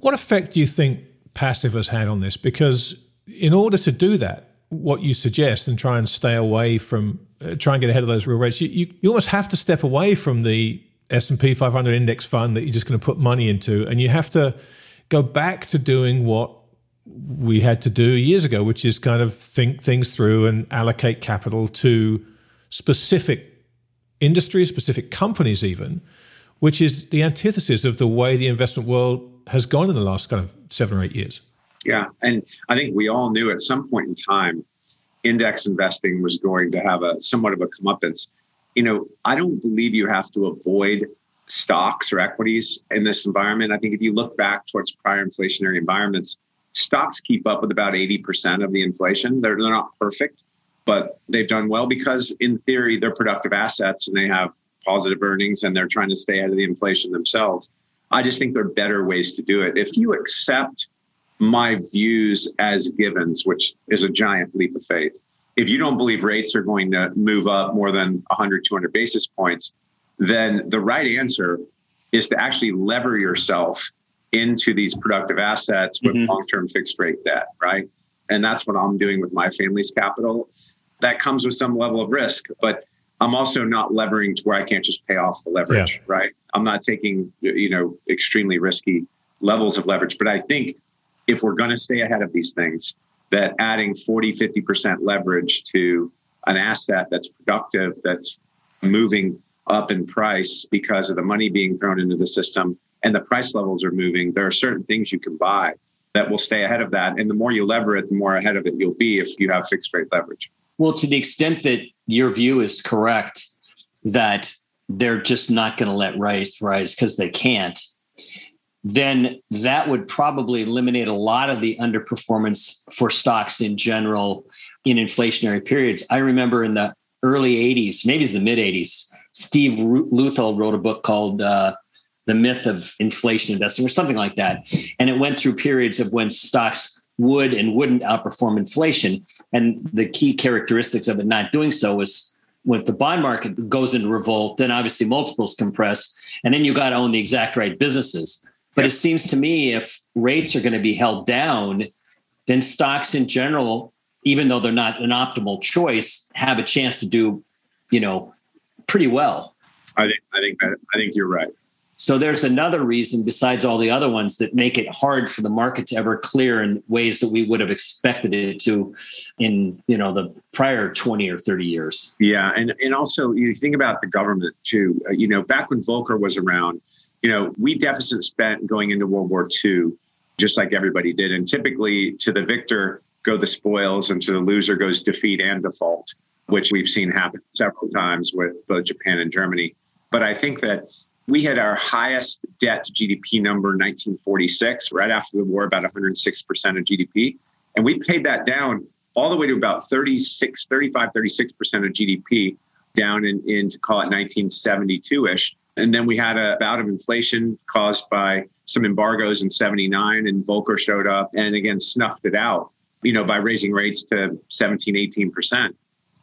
what effect do you think passive has had on this? Because in order to do that, what you suggest and try and stay away from, uh, try and get ahead of those real rates, you, you, you almost have to step away from the S&P 500 index fund that you're just going to put money into and you have to go back to doing what we had to do years ago which is kind of think things through and allocate capital to specific industries specific companies even which is the antithesis of the way the investment world has gone in the last kind of 7 or 8 years. Yeah and i think we all knew at some point in time index investing was going to have a somewhat of a comeuppance you know, I don't believe you have to avoid stocks or equities in this environment. I think if you look back towards prior inflationary environments, stocks keep up with about 80% of the inflation. They're, they're not perfect, but they've done well because, in theory, they're productive assets and they have positive earnings and they're trying to stay out of the inflation themselves. I just think there are better ways to do it. If you accept my views as givens, which is a giant leap of faith, if you don't believe rates are going to move up more than 100, 200 basis points, then the right answer is to actually lever yourself into these productive assets with mm-hmm. long-term fixed rate debt, right? And that's what I'm doing with my family's capital. That comes with some level of risk, but I'm also not levering to where I can't just pay off the leverage, yeah. right? I'm not taking, you know, extremely risky levels of leverage. But I think if we're going to stay ahead of these things, that adding 40, 50% leverage to an asset that's productive, that's moving up in price because of the money being thrown into the system and the price levels are moving, there are certain things you can buy that will stay ahead of that. And the more you lever it, the more ahead of it you'll be if you have fixed rate leverage. Well, to the extent that your view is correct, that they're just not going to let rise rise because they can't, then that would probably eliminate a lot of the underperformance for stocks in general in inflationary periods. I remember in the early 80s, maybe it's the mid 80s, Steve Leuthold wrote a book called uh, The Myth of Inflation Investing or something like that. And it went through periods of when stocks would and wouldn't outperform inflation. And the key characteristics of it not doing so was when the bond market goes into revolt, then obviously multiples compress, and then you got to own the exact right businesses. But it seems to me if rates are going to be held down, then stocks in general, even though they're not an optimal choice, have a chance to do, you know, pretty well. I think I think that I think you're right. So there's another reason besides all the other ones that make it hard for the market to ever clear in ways that we would have expected it to in you know the prior 20 or 30 years. Yeah, and and also you think about the government too. Uh, you know, back when Volcker was around, you know, we deficit spent going into World War II, just like everybody did, and typically to the victor go the spoils, and to the loser goes defeat and default, which we've seen happen several times with both Japan and Germany. But I think that we had our highest debt to GDP number in 1946, right after the war, about 106% of GDP. And we paid that down all the way to about 36, 35, 36% of GDP down in, in to call it 1972 ish. And then we had a bout of inflation caused by some embargoes in 79, and Volcker showed up and again snuffed it out, you know, by raising rates to 17, 18%.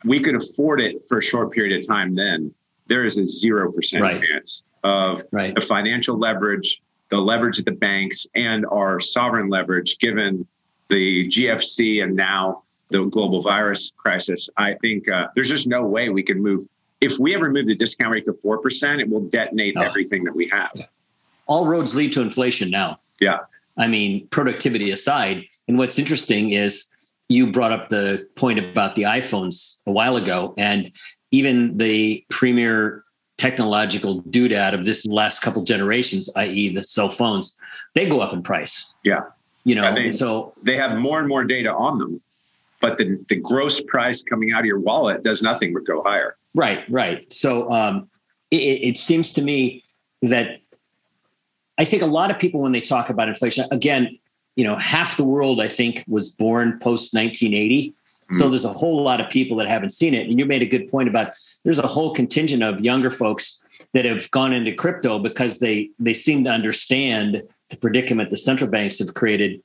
We could afford it for a short period of time then. There is a 0% right. chance of right. the financial leverage, the leverage of the banks, and our sovereign leverage, given the GFC and now the global virus crisis. I think uh, there's just no way we can move. If we ever move the discount rate to 4%, it will detonate oh. everything that we have. All roads lead to inflation now. Yeah. I mean, productivity aside. And what's interesting is you brought up the point about the iPhones a while ago, and even the premier technological doodad of this last couple generations, i.e., the cell phones, they go up in price. Yeah. You know, yeah, they, so they have more and more data on them, but the, the gross price coming out of your wallet does nothing but go higher. Right, right. So um, it, it seems to me that I think a lot of people, when they talk about inflation, again, you know, half the world, I think, was born post 1980. So mm-hmm. there's a whole lot of people that haven't seen it. And you made a good point about there's a whole contingent of younger folks that have gone into crypto because they they seem to understand the predicament the central banks have created.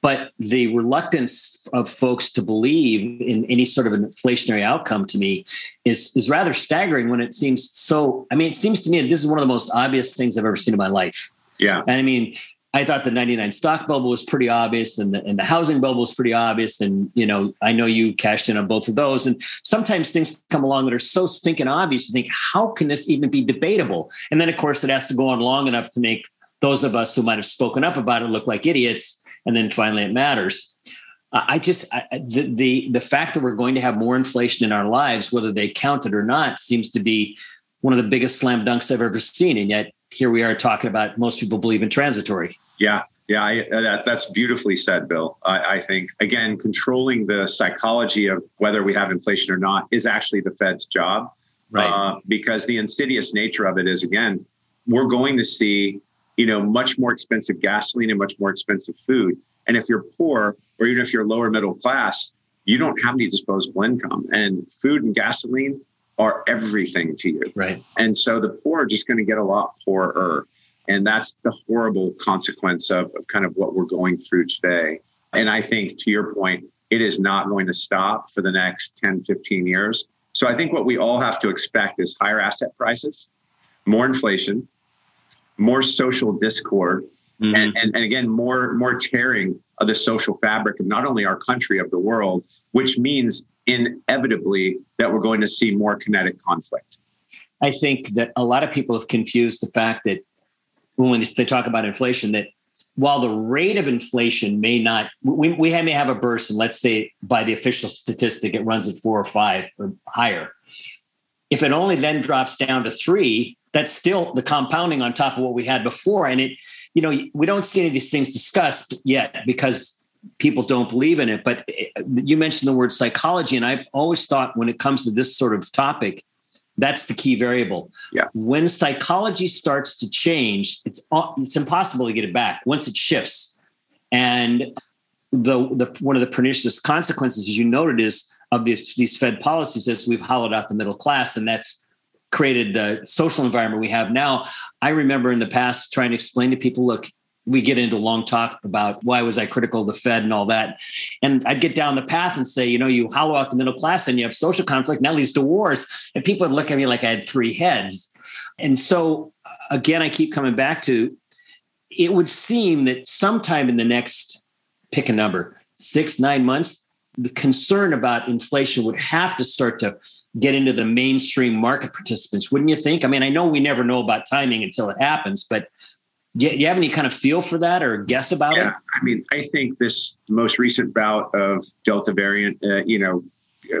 But the reluctance of folks to believe in any sort of an inflationary outcome to me is is rather staggering when it seems so. I mean, it seems to me that this is one of the most obvious things I've ever seen in my life. Yeah. And I mean, I thought the 99 stock bubble was pretty obvious and the, and the housing bubble was pretty obvious. And, you know, I know you cashed in on both of those. And sometimes things come along that are so stinking obvious. You think, how can this even be debatable? And then, of course, it has to go on long enough to make those of us who might have spoken up about it look like idiots. And then finally it matters. I just I, the, the the fact that we're going to have more inflation in our lives, whether they count it or not, seems to be one of the biggest slam dunks I've ever seen. And yet here we are talking about most people believe in transitory. Yeah, yeah, I, that, that's beautifully said, Bill. I, I, think, again, controlling the psychology of whether we have inflation or not is actually the Fed's job. Right. Uh, because the insidious nature of it is, again, we're going to see, you know, much more expensive gasoline and much more expensive food. And if you're poor, or even if you're lower middle class, you don't have any disposable income. And food and gasoline are everything to you. Right. And so the poor are just going to get a lot poorer. And that's the horrible consequence of, of kind of what we're going through today. And I think to your point, it is not going to stop for the next 10, 15 years. So I think what we all have to expect is higher asset prices, more inflation, more social discord, mm-hmm. and, and, and again, more, more tearing of the social fabric of not only our country, of the world, which means inevitably that we're going to see more kinetic conflict. I think that a lot of people have confused the fact that when they talk about inflation, that while the rate of inflation may not, we, we may have a burst, and let's say by the official statistic, it runs at four or five or higher. If it only then drops down to three, that's still the compounding on top of what we had before. And it, you know, we don't see any of these things discussed yet because people don't believe in it. But eh, you mentioned the word psychology, and I've always thought when it comes to this sort of topic, that's the key variable. Yeah. When psychology starts to change, it's it's impossible to get it back once it shifts. And the, the one of the pernicious consequences, as you noted, is of these, these Fed policies is we've hollowed out the middle class, and that's created the social environment we have now. I remember in the past trying to explain to people, look, we get into a long talk about why was I critical of the Fed and all that. And I'd get down the path and say, you know, you hollow out the middle class and you have social conflict, and that leads to wars. And people would look at me like I had three heads. And so uh, again, I keep coming back to it would seem that sometime in the next pick a number, six, nine months, the concern about inflation would have to start to get into the mainstream market participants, wouldn't you think? I mean, I know we never know about timing until it happens, but do you have any kind of feel for that or guess about yeah, it? I mean, I think this most recent bout of Delta variant, uh, you know,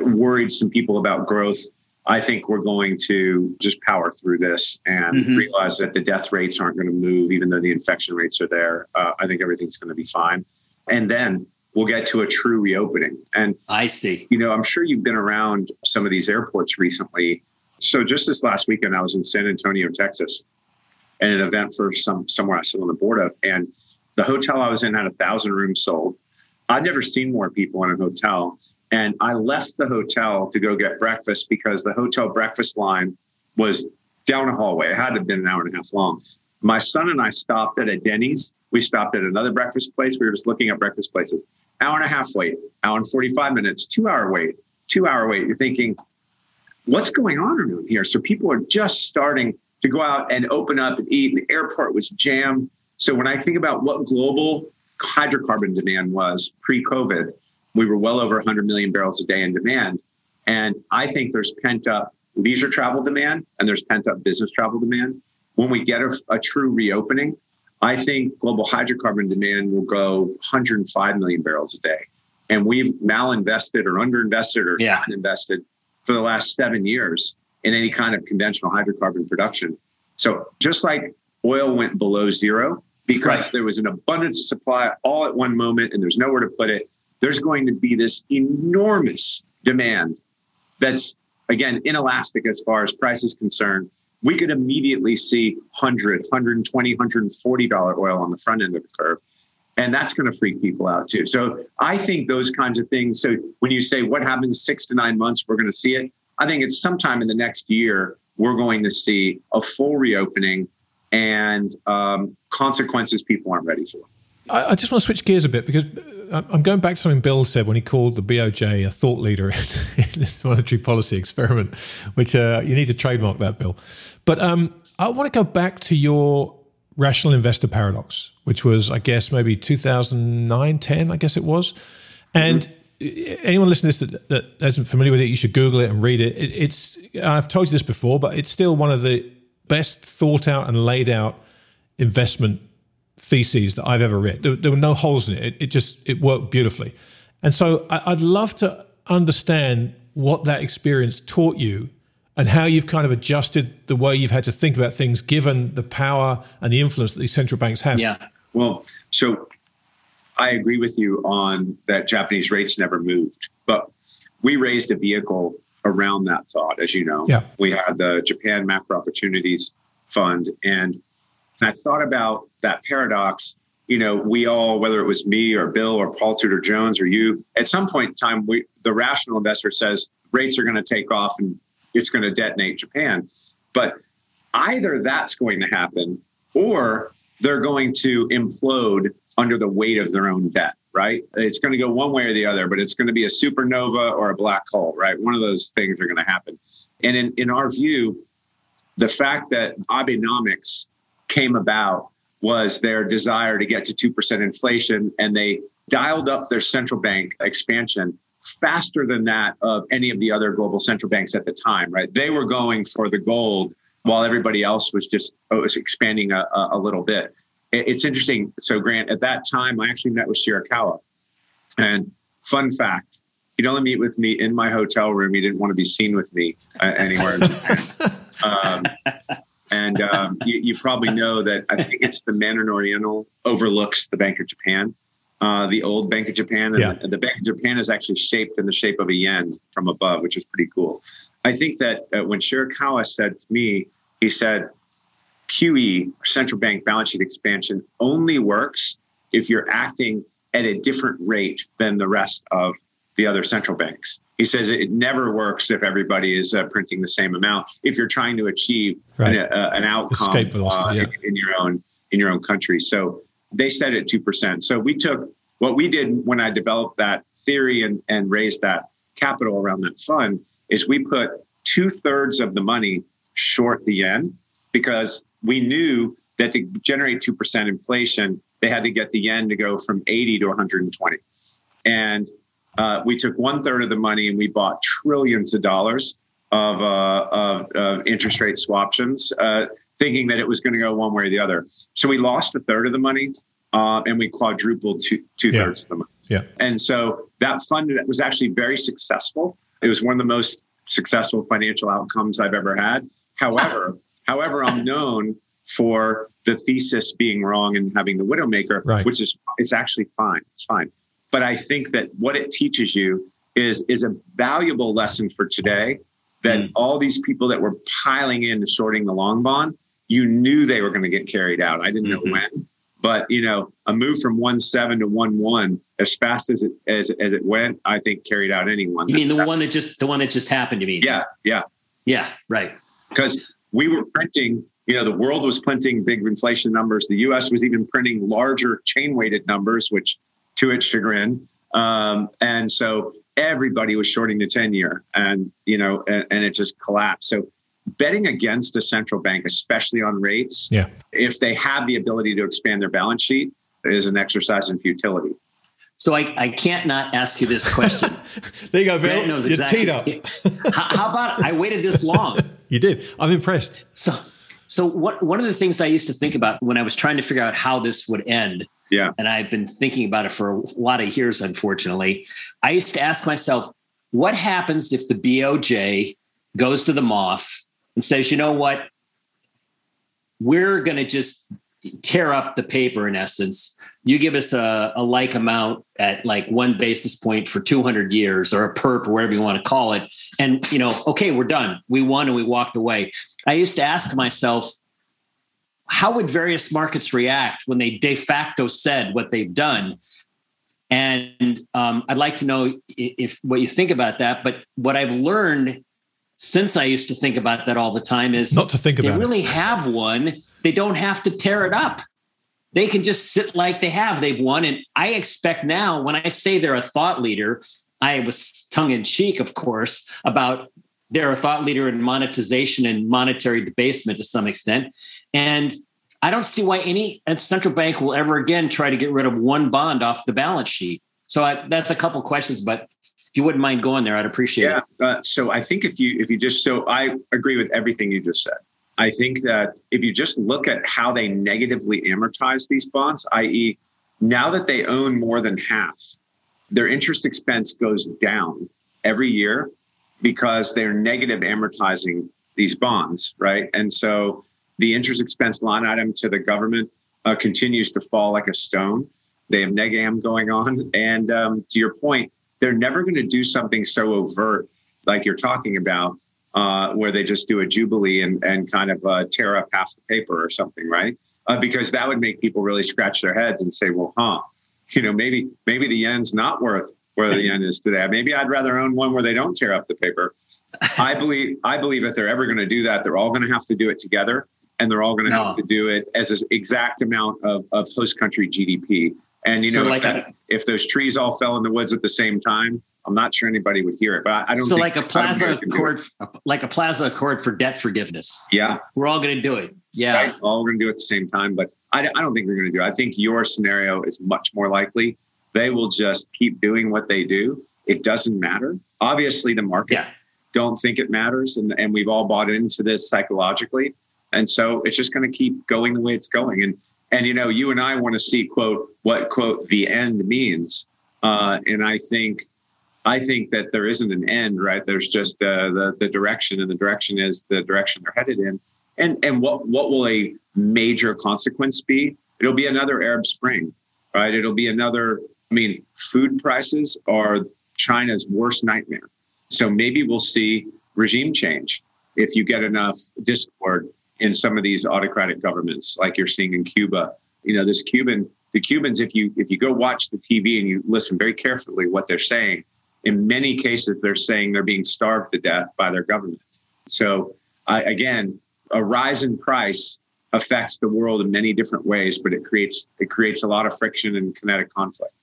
worried some people about growth. I think we're going to just power through this and mm-hmm. realize that the death rates aren't going to move, even though the infection rates are there. Uh, I think everything's going to be fine. And then we'll get to a true reopening. And I see. You know, I'm sure you've been around some of these airports recently. So just this last weekend, I was in San Antonio, Texas, at an event for some somewhere I sit on the board of, and the hotel I was in had a thousand rooms sold. I'd never seen more people in a hotel, and I left the hotel to go get breakfast because the hotel breakfast line was down a hallway. It had to have been an hour and a half long. My son and I stopped at a Denny's. We stopped at another breakfast place. We were just looking at breakfast places. Hour and a half wait, hour and 45 minutes, two hour wait, two hour wait. You're thinking, what's going on here? So people are just starting to go out and open up and eat. The airport was jammed. So when I think about what global hydrocarbon demand was pre-COVID, we were well over 100 million barrels a day in demand. And I think there's pent up leisure travel demand and there's pent up business travel demand. When we get a, a true reopening, I think global hydrocarbon demand will go 105 million barrels a day. And we've malinvested or underinvested or yeah. not invested for the last seven years in any kind of conventional hydrocarbon production. So just like oil went below zero because right. there was an abundance of supply all at one moment and there's nowhere to put it, there's going to be this enormous demand that's again inelastic as far as price is concerned. We could immediately see 100, 120, 140 dollar oil on the front end of the curve. And that's going to freak people out too. So I think those kinds of things. So when you say what happens six to nine months, we're going to see it. I think it's sometime in the next year we're going to see a full reopening and um, consequences people aren't ready for. I, I, just want to switch gears a bit because uh, I'm going back to something Bill said when he called the BOJ a thought leader [laughs] in this monetary policy experiment, which uh, you need to trademark that, Bill. But um, I want to go back to your rational investor paradox, which was, I guess, maybe 2009, 10, I guess it was. And mm-hmm anyone listening to this that, that isn't familiar with it, you should Google it and read it. it. It's I've told you this before, but it's still one of the best thought out and laid out investment theses that I've ever read. There, there were no holes in it. it. It just it worked beautifully. And so I, I'd love to understand what that experience taught you and how you've kind of adjusted the way you've had to think about things given the power and the influence that these central banks have. Yeah. Well, so I agree with you on that Japanese rates never moved, but we raised a vehicle around that thought, as you know. Yeah. We had the Japan Macro Opportunities Fund. And I thought about that paradox. You know, we all, whether it was me or Bill or Paul Tudor Jones or you, at some point in time, we, the rational investor says rates are going to take off and it's going to detonate Japan. But either that's going to happen or they're going to implode under the weight of their own debt, right? It's going to go one way or the other, but it's going to be a supernova or a black hole, right? One of those things are going to happen. And in, in our view, the fact that Abenomics came about was their desire to get to 2% inflation, and they dialed up their central bank expansion faster than that of any of the other global central banks at the time, right? They were going for the gold while everybody else was just oh, was expanding a, a, little bit. It's interesting. So, Grant, at that time, I actually met with Shirakawa. And fun fact, he'd only meet with me in my hotel room. He didn't want to be seen with me uh, anywhere. [laughs] um, and um, [laughs] you, you, probably know that I think it's the Mandarin Oriental overlooks the Bank of Japan, uh, the old Bank of Japan. And yeah. the, the, Bank of Japan is actually shaped in the shape of a yen from above, which is pretty cool. I think that uh, when Shirakawa said to me, he said, QE, central bank balance sheet expansion, only works if you're acting at a different rate than the rest of the other central banks. He says it never works if everybody is uh, printing the same amount. If you're trying to achieve right. an, uh, an, outcome uh, yeah. in, your own in your own country, so they set it two percent. So we took what we did when I developed that theory and and raised that capital around that fund is we put two thirds of the money short the yen because we knew that to generate two percent inflation, they had to get the yen to go from 80 to 120, and uh, we took one third of the money and we bought trillions of dollars of, uh, of, of, interest rate swaptions, uh, thinking that it was going to go one way or the other. So we lost a third of the money uh, and we quadrupled two, two yeah. thirds of the money. Yeah. And so that fund was actually very successful. It was one of the most successful financial outcomes I've ever had. However, [laughs] however, I'm known for the thesis being wrong and having the widowmaker, right. which is it's actually fine. It's fine. But I think that what it teaches you is is a valuable lesson for today. That mm. all these people that were piling in shorting the long bond, you knew they were going to get carried out. I didn't mm-hmm. know when, but you know, a move from one seven to one one as fast as it as as it went, I think carried out anyone. You mean the one that just the one that just happened to me? Yeah, yeah, yeah, right. Because we were printing you know the world was printing big inflation numbers the us was even printing larger chain weighted numbers which to its chagrin. Um, and so everybody was shorting the 10 year and, you know, and, and, it just collapsed. So betting against a central bank, especially on rates, yeah. if they have the ability to expand their balance sheet, is an exercise in futility. So I, I can't not ask you this question. [laughs] there you go, Bill. Grant knows exactly. You're teed up. how, how about I waited this long? [laughs] you did. I'm impressed. So so what one of the things I used to think about when I was trying to figure out how this would end yeah. And I've been thinking about it for a lot of years, unfortunately. I used to ask myself, what happens if the BOJ goes to the MOF and says, you know what? We're going to just tear up the paper in essence. You give us a, a, like amount at like one basis point for 200 years or a perp or whatever you want to call it. And, you know, okay, we're done. We won and we walked away. I used to ask myself, how would various markets react when they de facto said what they've done? And um, I'd like to know if what you think about that. But what I've learned since I used to think about that all the time is not to think about. They really it. have one. They don't have to tear it up. They can just sit like they have. They've won, and I expect now. When I say they're a thought leader, I was tongue in cheek, of course, about they're a thought leader in monetization and monetary debasement to some extent. And I don't see why any central bank will ever again try to get rid of one bond off the balance sheet. So I, that's a couple questions, but if you wouldn't mind going there, I'd appreciate yeah, it. Yeah. Uh, so I think if you if you just so I agree with everything you just said. I think that if you just look at how they negatively amortize these bonds, i.e., now that they own more than half, their interest expense goes down every year because they're negative amortizing these bonds, right? And so the interest expense line item to the government uh, continues to fall like a stone. They have negam going on. And um, to your point, they're never going to do something so overt like you're talking about, uh, where they just do a jubilee and, and kind of uh, tear up half the paper or something, right? Uh, because that would make people really scratch their heads and say, well, huh, you know, maybe maybe the yen's not worth where the yen is today. Maybe I'd rather own one where they don't tear up the paper. I believe I believe if they're ever going to do that, they're all going to have to do it together and they're all going to no. have to do it as an exact amount of, of host country GDP. And you so know, like if, that, a, if, those trees all fell in the woods at the same time, I'm not sure anybody would hear it. But I don't. So like a plaza accord, like a plaza accord for debt forgiveness. Yeah, we're all going to do it. Yeah, right. all we're going to do it at the same time. But I, I don't think we're going to do. it. I think your scenario is much more likely. They will just keep doing what they do, it doesn't matter. Obviously, the market yeah. don't think it matters, and, and we've all bought into this psychologically. And so it's just going to keep going the way it's going. And and you know, you and I want to see quote what quote the end means. Uh, and I think I think that there isn't an end, right? There's just uh, the the direction, and the direction is the direction they're headed in. And and what what will a major consequence be? It'll be another Arab Spring, right? It'll be another. I mean, food prices are China's worst nightmare. So maybe we'll see regime change if you get enough discord in some of these autocratic governments, like you're seeing in Cuba. You know, this Cuban, the Cubans, if you if you go watch the TV and you listen very carefully what they're saying, in many cases they're saying they're being starved to death by their government. So uh, again, a rise in price affects the world in many different ways, but it creates it creates a lot of friction and kinetic conflict.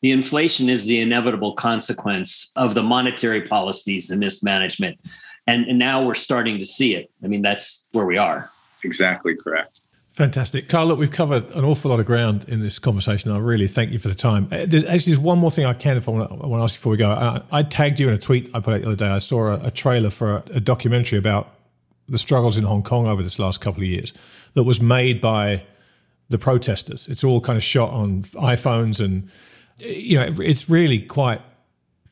The inflation is the inevitable consequence of the monetary policies and mismanagement and, and now we're starting to see it. I mean, that's where we are. Exactly correct. Fantastic. Kyle, look, we've covered an awful lot of ground in this conversation. I really thank you for the time. Uh, there's actually one more thing I can, if I want to, I want to ask you before we go. I, I, tagged you in a tweet I put out the other day. I saw a, a trailer for a, a, documentary about the struggles in Hong Kong over this last couple of years that was made by the protesters. It's all kind of shot on iPhones and, you know, it's really quite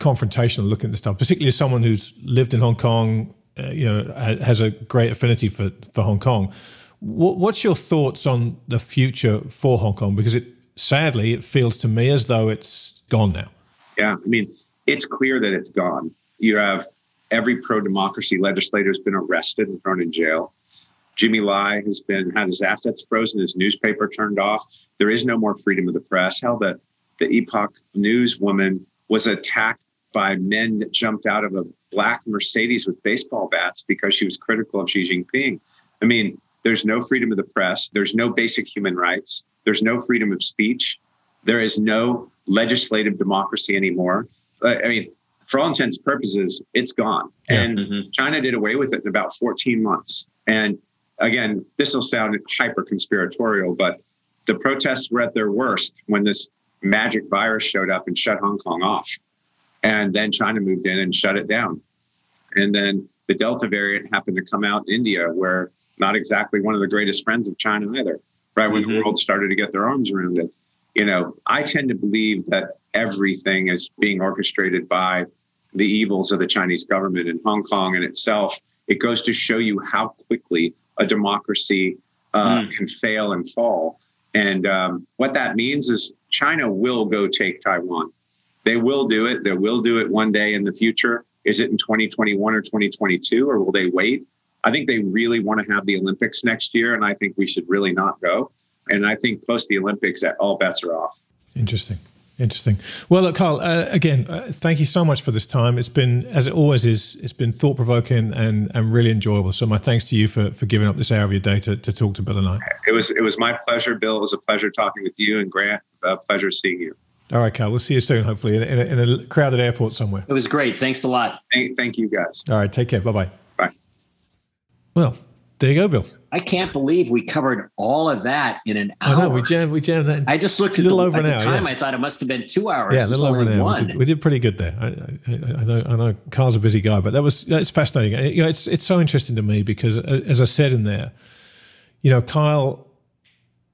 confrontational looking at the stuff, particularly as someone who's lived in Hong Kong, uh, you know, has a great affinity for for Hong Kong. what's your thoughts on the future for Hong Kong? Because it sadly it feels to me as though it's gone now. Yeah, I mean, it's clear that it's gone. You have every pro democracy legislator has been arrested and thrown in jail. Jimmy Lai has been had his assets frozen, his newspaper turned off. There is no more freedom of the press. Hell, the the Epoch News woman was attacked by men that jumped out of a black Mercedes with baseball bats because she was critical of Xi Jinping. I mean, there's no freedom of the press, there's no basic human rights, there's no freedom of speech, there is no legislative democracy anymore. I mean, for all intents and purposes, it's gone. Yeah. And mm-hmm. China did away with it in about 14 months. And again, this will sound hyper conspiratorial, but the protests were at their worst when this magic virus showed up and shut Hong Kong off. And then China moved in and shut it down. And then the Delta variant happened to come out in India, where not exactly one of the greatest friends of China either, right when mm-hmm. the world started to get their arms around it. You know, I tend to believe that everything is being orchestrated by the evils of the Chinese government in Hong Kong and itself. It goes to show you how quickly a democracy uh, mm. can fail and fall. And um, what that means is China will go take Taiwan. They will do it. They will do it one day in the future. Is it in 2021 or 2022, or will they wait? I think they really want to have the Olympics next year, and I think we should really not go. And I think post the Olympics, all bets are off. Interesting. Interesting. Well, look, Kyle. Uh, again, uh, thank you so much for this time. It's been, as it always is, it's been thought provoking and, and really enjoyable. So, my thanks to you for, for giving up this hour of your day to, to talk to Bill and I. It was it was my pleasure, Bill. It was a pleasure talking with you and Grant. A pleasure seeing you. All right, Kyle. We'll see you soon, hopefully, in, in, a, in a crowded airport somewhere. It was great. Thanks a lot. Thank, thank you, guys. All right. Take care. Bye bye. Bye. Well, there you go, Bill. I can't believe we covered all of that in an hour. I know we jammed. We jammed that. I just looked at, a little the, over at an the hour, time. Yeah. I thought it must have been two hours. Yeah, a little over an hour. We did, we did, pretty good there. I, I, I, know. I know. Kyle's a busy guy, but that was that's fascinating. You know, it's it's so interesting to me because, uh, as I said in there, you know, Kyle,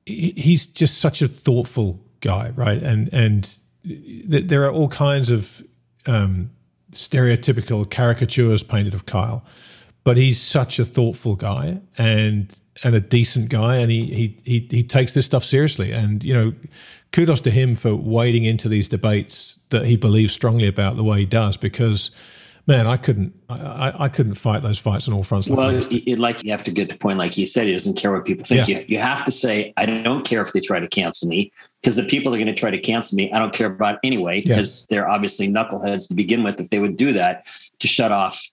he's just such a thoughtful guy, right? And and there are all kinds of um, stereotypical caricatures painted of Kyle, but he's such a thoughtful guy and and a decent guy, and he he he, he takes this stuff seriously. And you know, kudos to him for wading into these debates that he believes strongly about the way he does, because man, I couldn't, I, I couldn't fight those fights on all fronts. Like well, it, like you have to get to the point, like he said, he doesn't care what people think. Yeah. You, you have to say, I don't care if they try to cancel me because the people are going to try to cancel me, I don't care about anyway, because yeah. they're obviously knuckleheads to begin with. If they would do that to shut off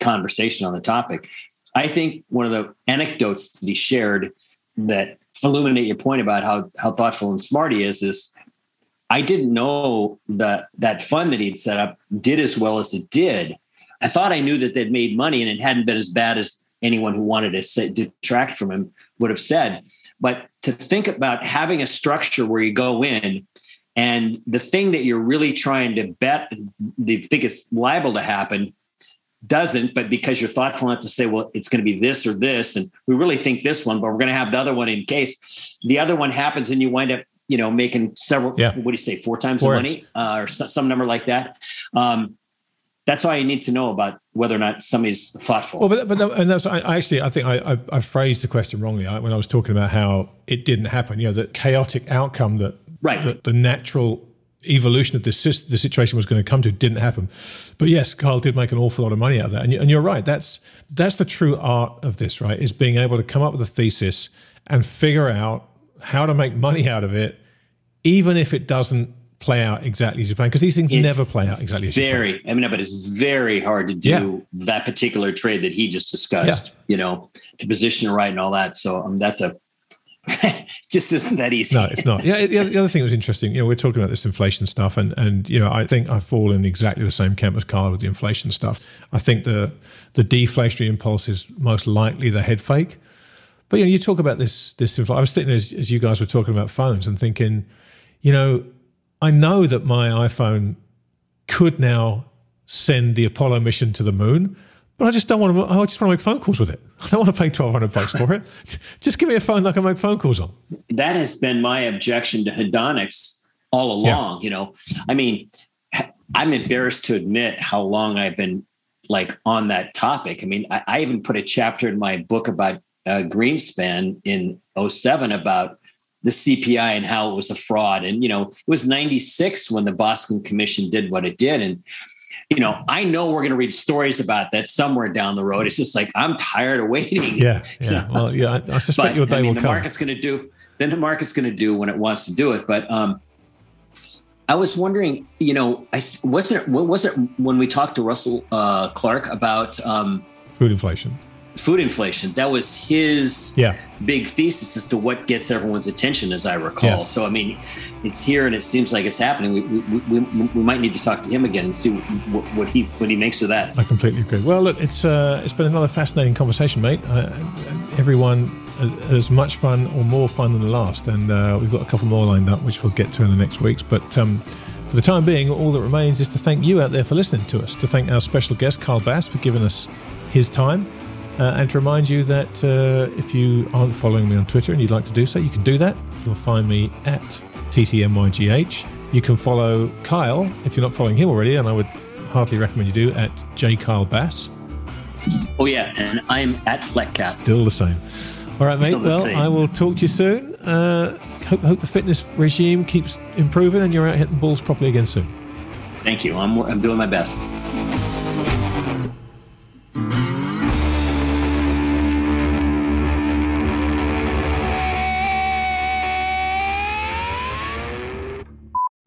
conversation on the topic, I think one of the anecdotes to be shared that illuminate your point about how how thoughtful and smart he is is I didn't know that that fund that he'd set up did as well as it did. I thought I knew that they'd made money and it hadn't been as bad as anyone who wanted to say, detract from him would have said. But to think about having a structure where you go in And the thing that you're really trying to bet, the biggest liable to happen, doesn't. But because you're thoughtful enough to say, well, it's going to be this or this, and we really think this one, but we're going to have the other one in case the other one happens, and you wind up, you know, making several. Yeah. What do you say? Four times the money, uh, or some number like that. Um, that's all you need to know about whether or not somebody's thoughtful. Well, but, but and that's I, actually I think I, I, I, phrased the question wrongly when I was talking about how it didn't happen. You know, the chaotic outcome that right that the natural evolution of this the situation was going to come to didn't happen. But yes, Kyle did make an awful lot of money out of that, and, you, and you're right. That's that's the true art of this, right? Is being able to come up with a thesis and figure out how to make money out of it, even if it doesn't play out exactly as you plan because these things it's never play out exactly as very. I mean, but it's very hard to do yeah. that particular trade that he just discussed, yeah. you know, to position it right and all that. So um, that's a [laughs] just isn't that easy. No, it's not. Yeah, the other thing that was interesting, you know, we're talking about this inflation stuff, and and you know, I think I fall in exactly the same camp as Kyle with the inflation stuff. I think the the deflationary impulse is most likely the head fake. But you know, you talk about this this. I was thinking as, as you guys were talking about phones and thinking, you know, I know that my iPhone could now send the Apollo mission to the moon, but I just don't want to. I just want to make phone calls with it. [laughs] I don't want to pay twelve hundred bucks for it. [laughs] just give me a phone that I can make phone calls on. That has been my objection to hedonics all along. Yeah. You know, I mean, I'm embarrassed to admit how long I've been like on that topic. I mean, I, I even put a chapter in my book about uh, Greenspan in 07 about the CPI and how it was a fraud. And, you know, it was 96 when the Boskin Commission did what it did. And, you know, I know we're going to read stories about that somewhere down the road. It's just like, I'm tired of waiting. [laughs] Yeah. Yeah. Well, yeah, I, I suspect but, your day I mean, will the come. market's going to do, then the market's going to do when it wants to do it. But, um, I was wondering, you know, I wasn't it, was it when we talked to Russell uh, Clark about um, food inflation? Food inflation. That was his yeah. big thesis as to what gets everyone's attention, as I recall. Yeah. So, I mean, it's here and it seems like it's happening. We, we, we, we might need to talk to him again and see what, what, he what he makes of that. I completely agree. Well, look, it's uh, it's been another fascinating conversation, mate. Uh, everyone has much fun or more fun than the last, and uh, we've got a couple more lined up, which we'll get to in the next weeks. But um, for the time being, all that remains is to thank you out there for listening to us, to thank our special guest Kyle Bass for giving us his time uh, and to remind you that uh, if you aren't following me on Twitter and you'd like to do so, you can do that. You'll find me at TTMYGH. You can follow Kyle if you're not following him already, and I would heartily recommend you do at jkylebass. Oh, yeah, and I'm at Fleckcap. Still the same. All right, mate. Well, same. I will talk to you soon. Uh, hope, hope the fitness regime keeps improving and you're out hitting balls properly again soon. Thank you. I'm, I'm doing my best.